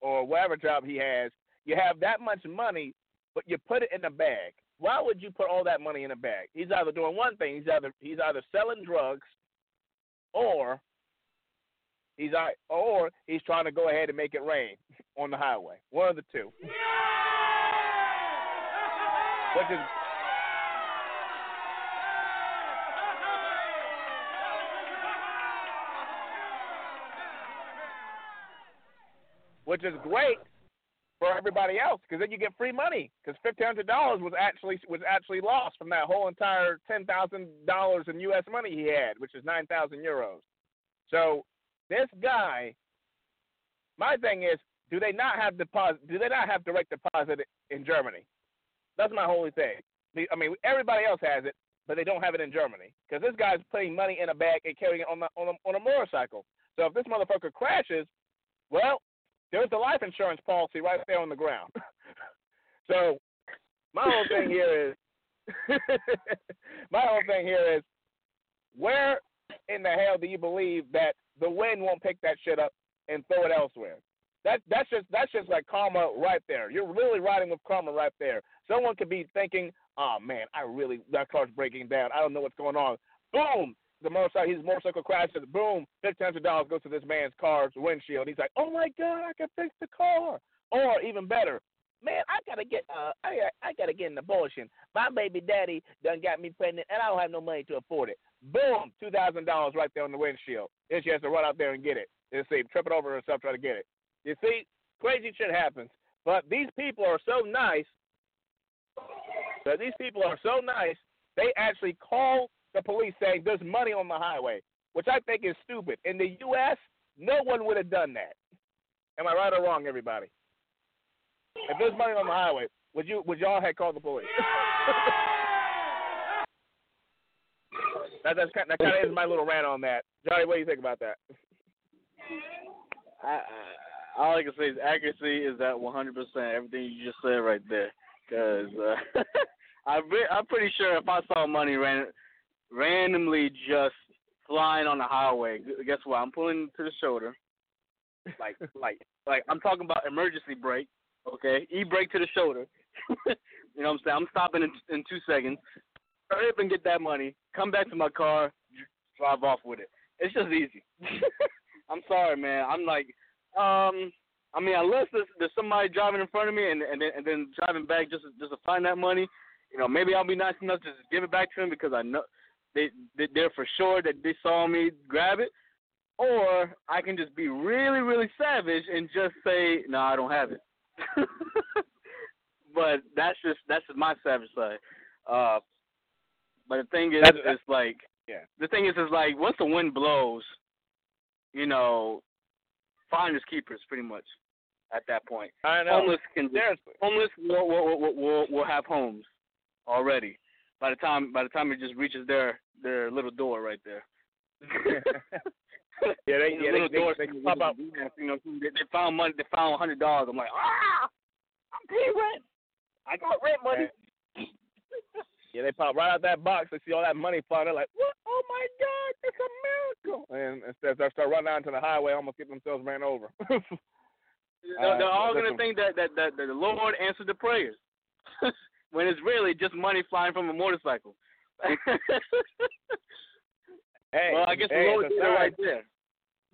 or whatever job he has? You have that much money, but you put it in a bag. Why would you put all that money in a bag? He's either doing one thing. He's either he's either selling drugs, or he's or he's trying to go ahead and make it rain on the highway. One of the two. Which is which is great for everybody else because then you get free money because fifteen hundred dollars was actually was actually lost from that whole entire ten thousand dollars in U.S. money he had, which is nine thousand euros. So this guy, my thing is, do they not have deposit? Do they not have direct deposit in Germany? That's my holy thing. I mean, everybody else has it, but they don't have it in Germany because this guy's putting money in a bag and carrying it on the, on a, on a motorcycle. So if this motherfucker crashes, well, there's the life insurance policy right there on the ground. so my whole thing here is my whole thing here is where in the hell do you believe that the wind won't pick that shit up and throw it elsewhere? That that's just that's just like karma right there. You're really riding with karma right there. Someone could be thinking, "Oh man, I really that car's breaking down. I don't know what's going on." Boom, the motorcycle, his motorcycle crashes. Boom, fifteen hundred dollars goes to this man's car's windshield. He's like, "Oh my god, I can fix the car." Or even better, man, I gotta get uh, I I gotta get an abortion. My baby daddy done got me pregnant, and I don't have no money to afford it. Boom, two thousand dollars right there on the windshield. Then she has to run out there and get it. And see, trip it over herself trying to get it. You see, crazy shit happens. But these people are so nice. That these people are so nice. They actually call the police saying there's money on the highway, which I think is stupid. In the U.S., no one would have done that. Am I right or wrong, everybody? If there's money on the highway, would you would y'all have called the police? that, that's kind, that kind of is my little rant on that. Johnny, what do you think about that? I, I, all I can say is accuracy is at 100%. Everything you just said right there. Because uh, I re- I'm pretty sure if I saw money ran- randomly just flying on the highway, guess what? I'm pulling to the shoulder, like like like I'm talking about emergency brake. Okay, e brake to the shoulder. you know what I'm saying? I'm stopping in, in two seconds. Hurry up and get that money. Come back to my car. Drive off with it. It's just easy. I'm sorry, man. I'm like, um, I mean, unless there's, there's somebody driving in front of me and and then, and then driving back just just to find that money, you know, maybe I'll be nice enough to just give it back to him because I know they, they they're for sure that they saw me grab it, or I can just be really really savage and just say, no, I don't have it. but that's just that's just my savage side. Uh, but the thing is, That's- it's like Yeah. the thing is, is like once the wind blows, you know, finders keepers, pretty much. At that point, I know. homeless can homeless will will, will will will have homes already. By the time by the time it just reaches their their little door right there. Yeah, they yeah little they, doors they, they pop up. You know, they, they found money. They found a hundred dollars. I'm like, ah, I'm paying rent. I got rent money. Yeah, they pop right out that box. They see all that money flying. They're like, "What? Oh my God, it's a miracle!" And instead, they start running out into the highway, almost get themselves ran over. They're, they're all gonna think that that that the Lord answered the prayers, when it's really just money flying from a motorcycle. Hey, well, I guess hey, the Lord it's a did it sign. right there.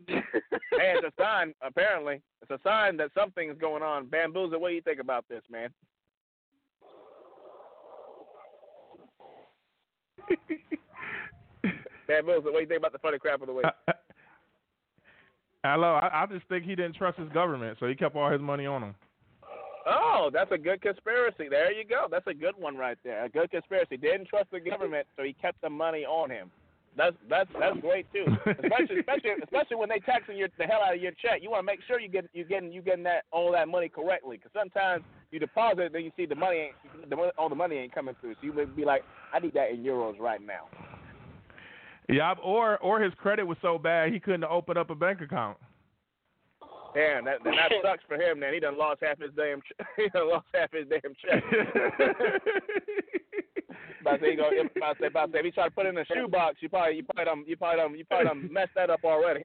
hey, it's a sign. Apparently, it's a sign that something is going on. Bamboozle, what do you think about this, man? Bamboozle, what do you think about the funny crap of the week? Uh, uh, Hello, I, I just think he didn't trust his government, so he kept all his money on him. Oh, that's a good conspiracy. There you go. That's a good one right there. A good conspiracy. Didn't trust the government, so he kept the money on him. That's that's that's great too. Especially especially especially when they taxing your the hell out of your check. You want to make sure you get you getting you getting that all that money correctly. Because sometimes you deposit it, then you see the money ain't the all the money ain't coming through. So you would be like, I need that in euros right now. Yeah, or or his credit was so bad he couldn't open up a bank account. Damn, that then that sucks for him. Then he done lost half his damn ch- he done lost half his damn check. About to say, he go, about to say, about to say, if he try to put it in a shoebox, you probably, you probably done, you probably done, you probably done messed that up already.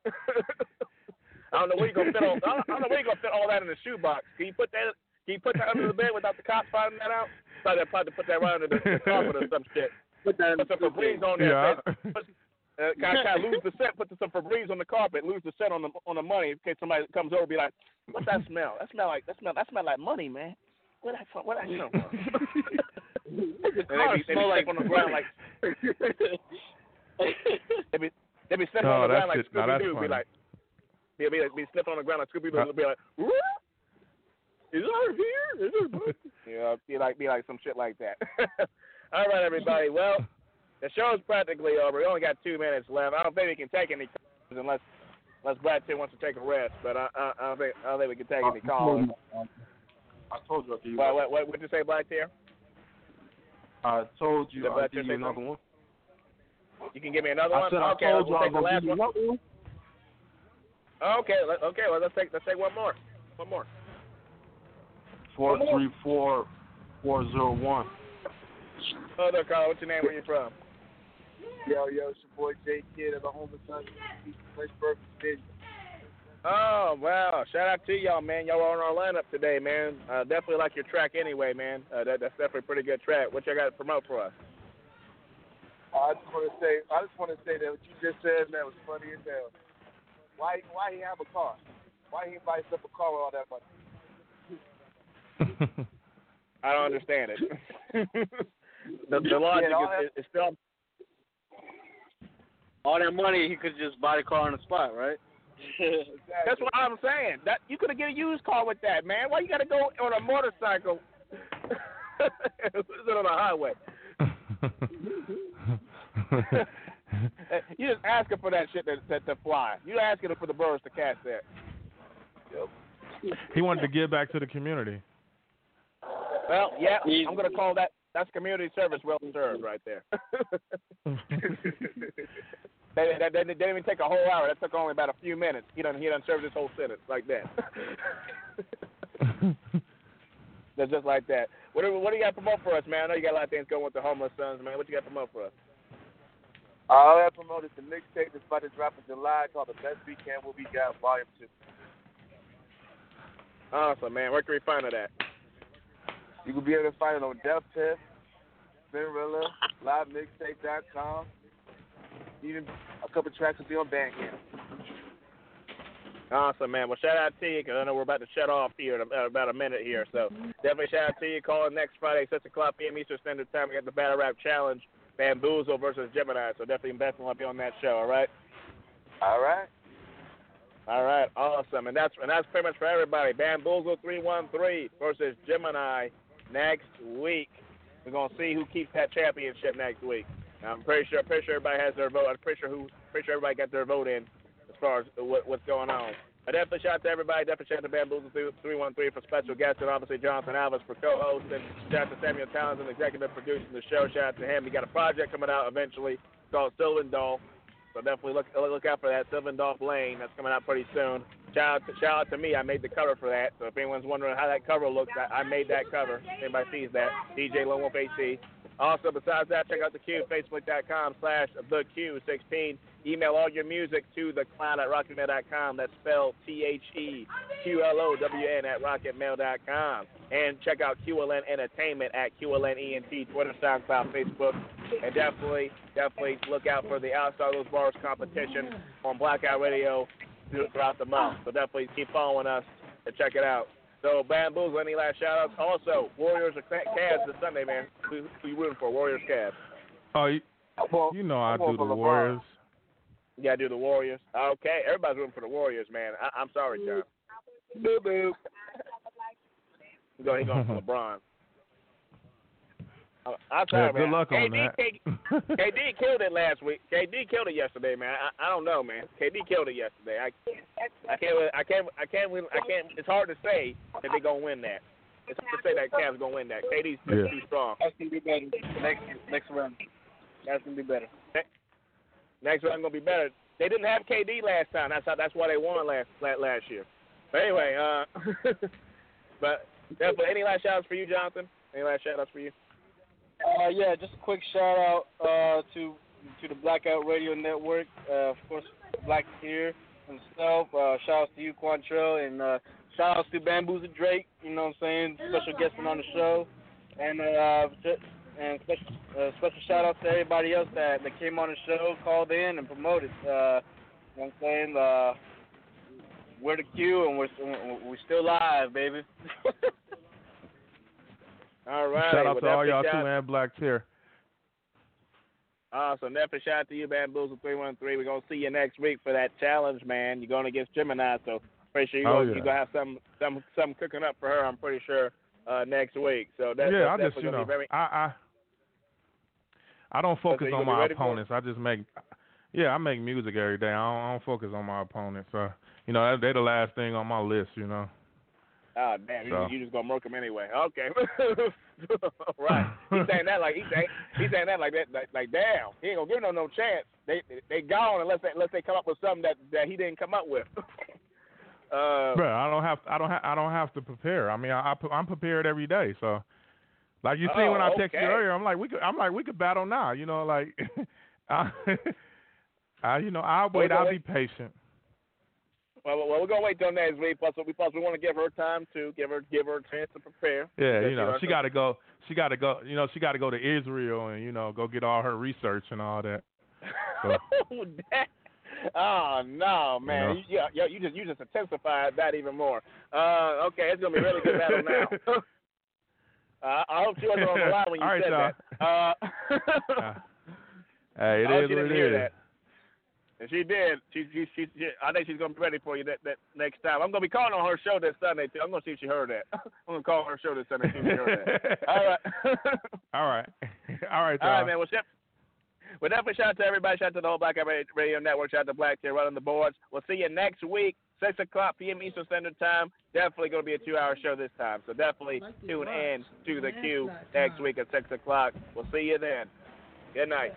I don't know where you gonna fit all, I don't, I don't know where you gonna fit all that in a shoebox. Can you put that, can you put that under the bed without the cops finding that out? Probably, probably put that right under the, the carpet or some shit. Put that, put some Febreze on there. Yeah. Put, uh, kind of, kind of lose the scent. Put some Febreze on the carpet. Lose the scent on the on the money in case somebody comes over. Be like, what's that smell? That smell like that smell. That smell like money, man. Where that from? Where that come from? and they be, they be smell like on the ground like they be they be slipping Oh, on the ground like it. Now Scooby that's Doo. Be funny. like, be be, be slipping on the ground like Scooby Doo. Uh, Be like, what? Is it here? Is it? you know, be like be like some shit like that. All right, everybody. Well, the show's practically over. We only got two minutes left. I don't think we can take any calls unless unless Brad Pitt wants to take a rest. But I, I, I don't think I don't think we can take any calls. I told you you. What what what would you say, BlackTear? I told you Did I'll Black give you another one. You can give me another I one. said I okay, told you we'll I take the last one. give you another one. Okay, let, okay. Well, let's take let's take one more. One more. Four three four four zero one. There, Carl. What's your name? Where you from? Yo, yo, it's your boy J Kid of the Homeless Son, Lynchburg, Virginia. Oh wow! Shout out to y'all, man. Y'all are on our lineup today, man. Uh, definitely like your track anyway, man. Uh, that, that's definitely a pretty good track. What y'all got to promote for us? I just want to say, I just want to say that what you just said, man, was funny as hell. Why, why he have a car? Why he buy himself a car with all that money? I don't understand it. the, the logic Yeah, all is, is still. All that money, he could just buy the car on the spot, right? That's what I'm saying. That you could have get a used car with that, man. Why you got to go on a motorcycle? Sit on a highway. you just asking for that shit to, to, to fly. You asking for the birds to catch that. Yep. he wanted to give back to the community. Well, yeah, I'm gonna call that. That's community service well served right there. they, didn't even take a whole hour. That took only about a few minutes. He done he done served this whole sentence like that. That's just like that. What do, what do you got to promote for us, man? I know you got a lot of things going with the homeless sons, man. What you got to promote for us? All I promoted the mixtape that's about to drop in July called The Best Weekend What We Got Volume 2. Awesome, man. Where can we find it at? You can be able to find it on Death Test, Spinrilla, LiveMixtape.com. Even a couple tracks will be on Bandcamp. Awesome, man. Well, shout out to you because I know we're about to shut off here in uh, about a minute here. So definitely shout out to you. Call in next Friday, 6 o'clock p.m. Eastern Standard Time. We got the Battle Rap Challenge, Bamboozle versus Gemini. So definitely invest in be on that show, all right? All right. All right, awesome. And that's and that's pretty much for everybody. Bamboozle 313 versus Gemini next week. We're gonna see who keeps that championship next week. I'm pretty sure pretty sure everybody has their vote. I'm pretty sure who pretty sure everybody got their vote in as far as what, what's going on. I definitely shout out to everybody. Definitely shout out to Bamboozle 313 for special guest, and obviously Jonathan Alves for co-host, and shout out to Samuel Townsend, executive producing the show. Shout out to him. We got a project coming out eventually called Sylvan Doll. So definitely look look out for that Sylvan Dolph Lane. That's coming out pretty soon. Shout out, to, shout out to me. I made the cover for that. So if anyone's wondering how that cover looks, I, I made that cover. Anybody sees that, DJ Lone Wolf AC. Also, besides that, check out the Q, facebook.com slash the Q16. Email all your music to the cloud at rocketmail.com. That's spelled T H E Q L O W N at rocketmail.com. And check out QLN Entertainment at QLN ENT, Twitter, SoundCloud, Facebook. And definitely, definitely look out for the Outside Those Bars competition on Blackout Radio throughout the month. So definitely keep following us and check it out. So Bamboozle, any last shout outs? Also, Warriors or Cavs this Sunday, man. Who, who you rooting for? Warriors, Cavs. Oh, you, you know I do the Warriors. You gotta do the Warriors. Okay, everybody's rooting for the Warriors, man. I, am sorry, John. Boo boo. Go, he going for LeBron. I'm sorry, yeah, man. Good luck KD, on that. KD killed it last week. KD killed it yesterday, man. I, I don't know, man. KD killed it yesterday. I, I can't, I can't, I can't win. I can't. It's hard to say that they're gonna win that. It's hard to say that Cavs gonna win that. KD's yeah. too strong. That's gonna be better next next round. That's gonna be better. Next round gonna be better. They didn't have KD last time. That's how. That's why they won last last year. But anyway, uh, but definitely any last shout outs for you, Jonathan? Any last shout outs for you? Uh, yeah, just a quick shout out uh, to to the Blackout Radio Network. Uh, of course, Black here himself. Uh, shout outs to you, Quantrell, and uh, shout outs to Bamboozle Drake. You know what I'm saying? Special guesting on the show, and uh, and special uh, special shout out to everybody else that, that came on the show, called in, and promoted. Uh, you know what I'm saying? Uh, we're the Q, and we're we're still live, baby. All right. Shout out well, to all y'all too, man. BlackTear. Awesome. Definitely shout out to you, Bamboozle three one three. We're gonna see you next week for that challenge, man. You're going against Gemini, so pretty sure you're Oh, yeah. gonna have some some some cooking up for her. I'm pretty sure uh, next week. So that, yeah, I that's just definitely you know be very. I I I don't focus you on my ready for it? opponents. I just make yeah, I make music every day. I don't, I don't focus on my opponents. So you know they're the last thing on my list. You know. Oh damn, So. you, you just gonna murk him anyway. Okay. right. He's saying that like he's saying he's saying that like that like, like damn, he ain't gonna give no no chance. They they gone unless they unless they come up with something that that he didn't come up with. uh, Bro, I don't have I don't have I don't have to prepare. I mean, I, I am prepared every day. So, like you see Oh, when I text you earlier, I'm like we could I'm like we could battle now. You know, like I, I you know I'll wait. Well, I'll well, be patient. Well, well, we're gonna wait till next week. Plus, we plus we want to give her time to give her give her a chance to prepare. Yeah, you know she got to go. She got to go. You know she got to go to Israel and you know go get all her research and all that. So, That- oh no, man! You know. You, you, you just you just intensified that even more. Uh, okay, it's gonna be really good battle now. Uh, I hope she wasn't on the line when you All said that. Uh, uh, hey, it I is what didn't it hear is. that. If she did, she, she, she, she, I think she's gonna be ready for you that, that next time. I'm gonna be calling on her show this Sunday too. I'm gonna see if she heard that. I'm gonna call her show this Sunday see if she heard that. All right. All right, all right, All right, man. Well, Chef, well, definitely shout out to everybody. Shout out to the whole Black Out Radio Network. Shout out to BlackTear right on the boards. We'll see you next week 6 o'clock p.m. Eastern Standard Time. Definitely going to be a two hour show this time. So definitely tune in to the Q next week at 6 o'clock. We'll see you then. Good night.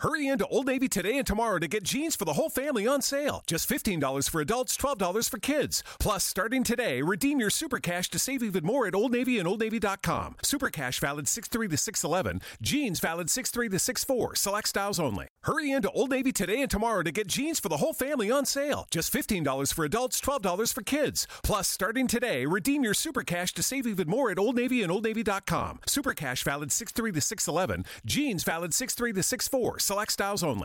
Hurry into Old Navy today and tomorrow to get jeans for the whole family on sale. Just $15 for adults, $12 for kids. Plus, starting today, redeem your Super Cash to save even more at Old Navy and Old OldNavy.com. Super Cash valid 6-3 to 6-11. Jeans valid 6-3 to 6-4. Select styles only. Hurry into Old Navy today and tomorrow to get jeans for the whole family on sale. Just $15 for adults, $12 for kids. Plus, starting today, redeem your Super Cash to save even more at Old Navy and OldNavy.com. Super Cash valid 6-3 to 6-11. Jeans valid 6-3 to 6-4. Select styles only.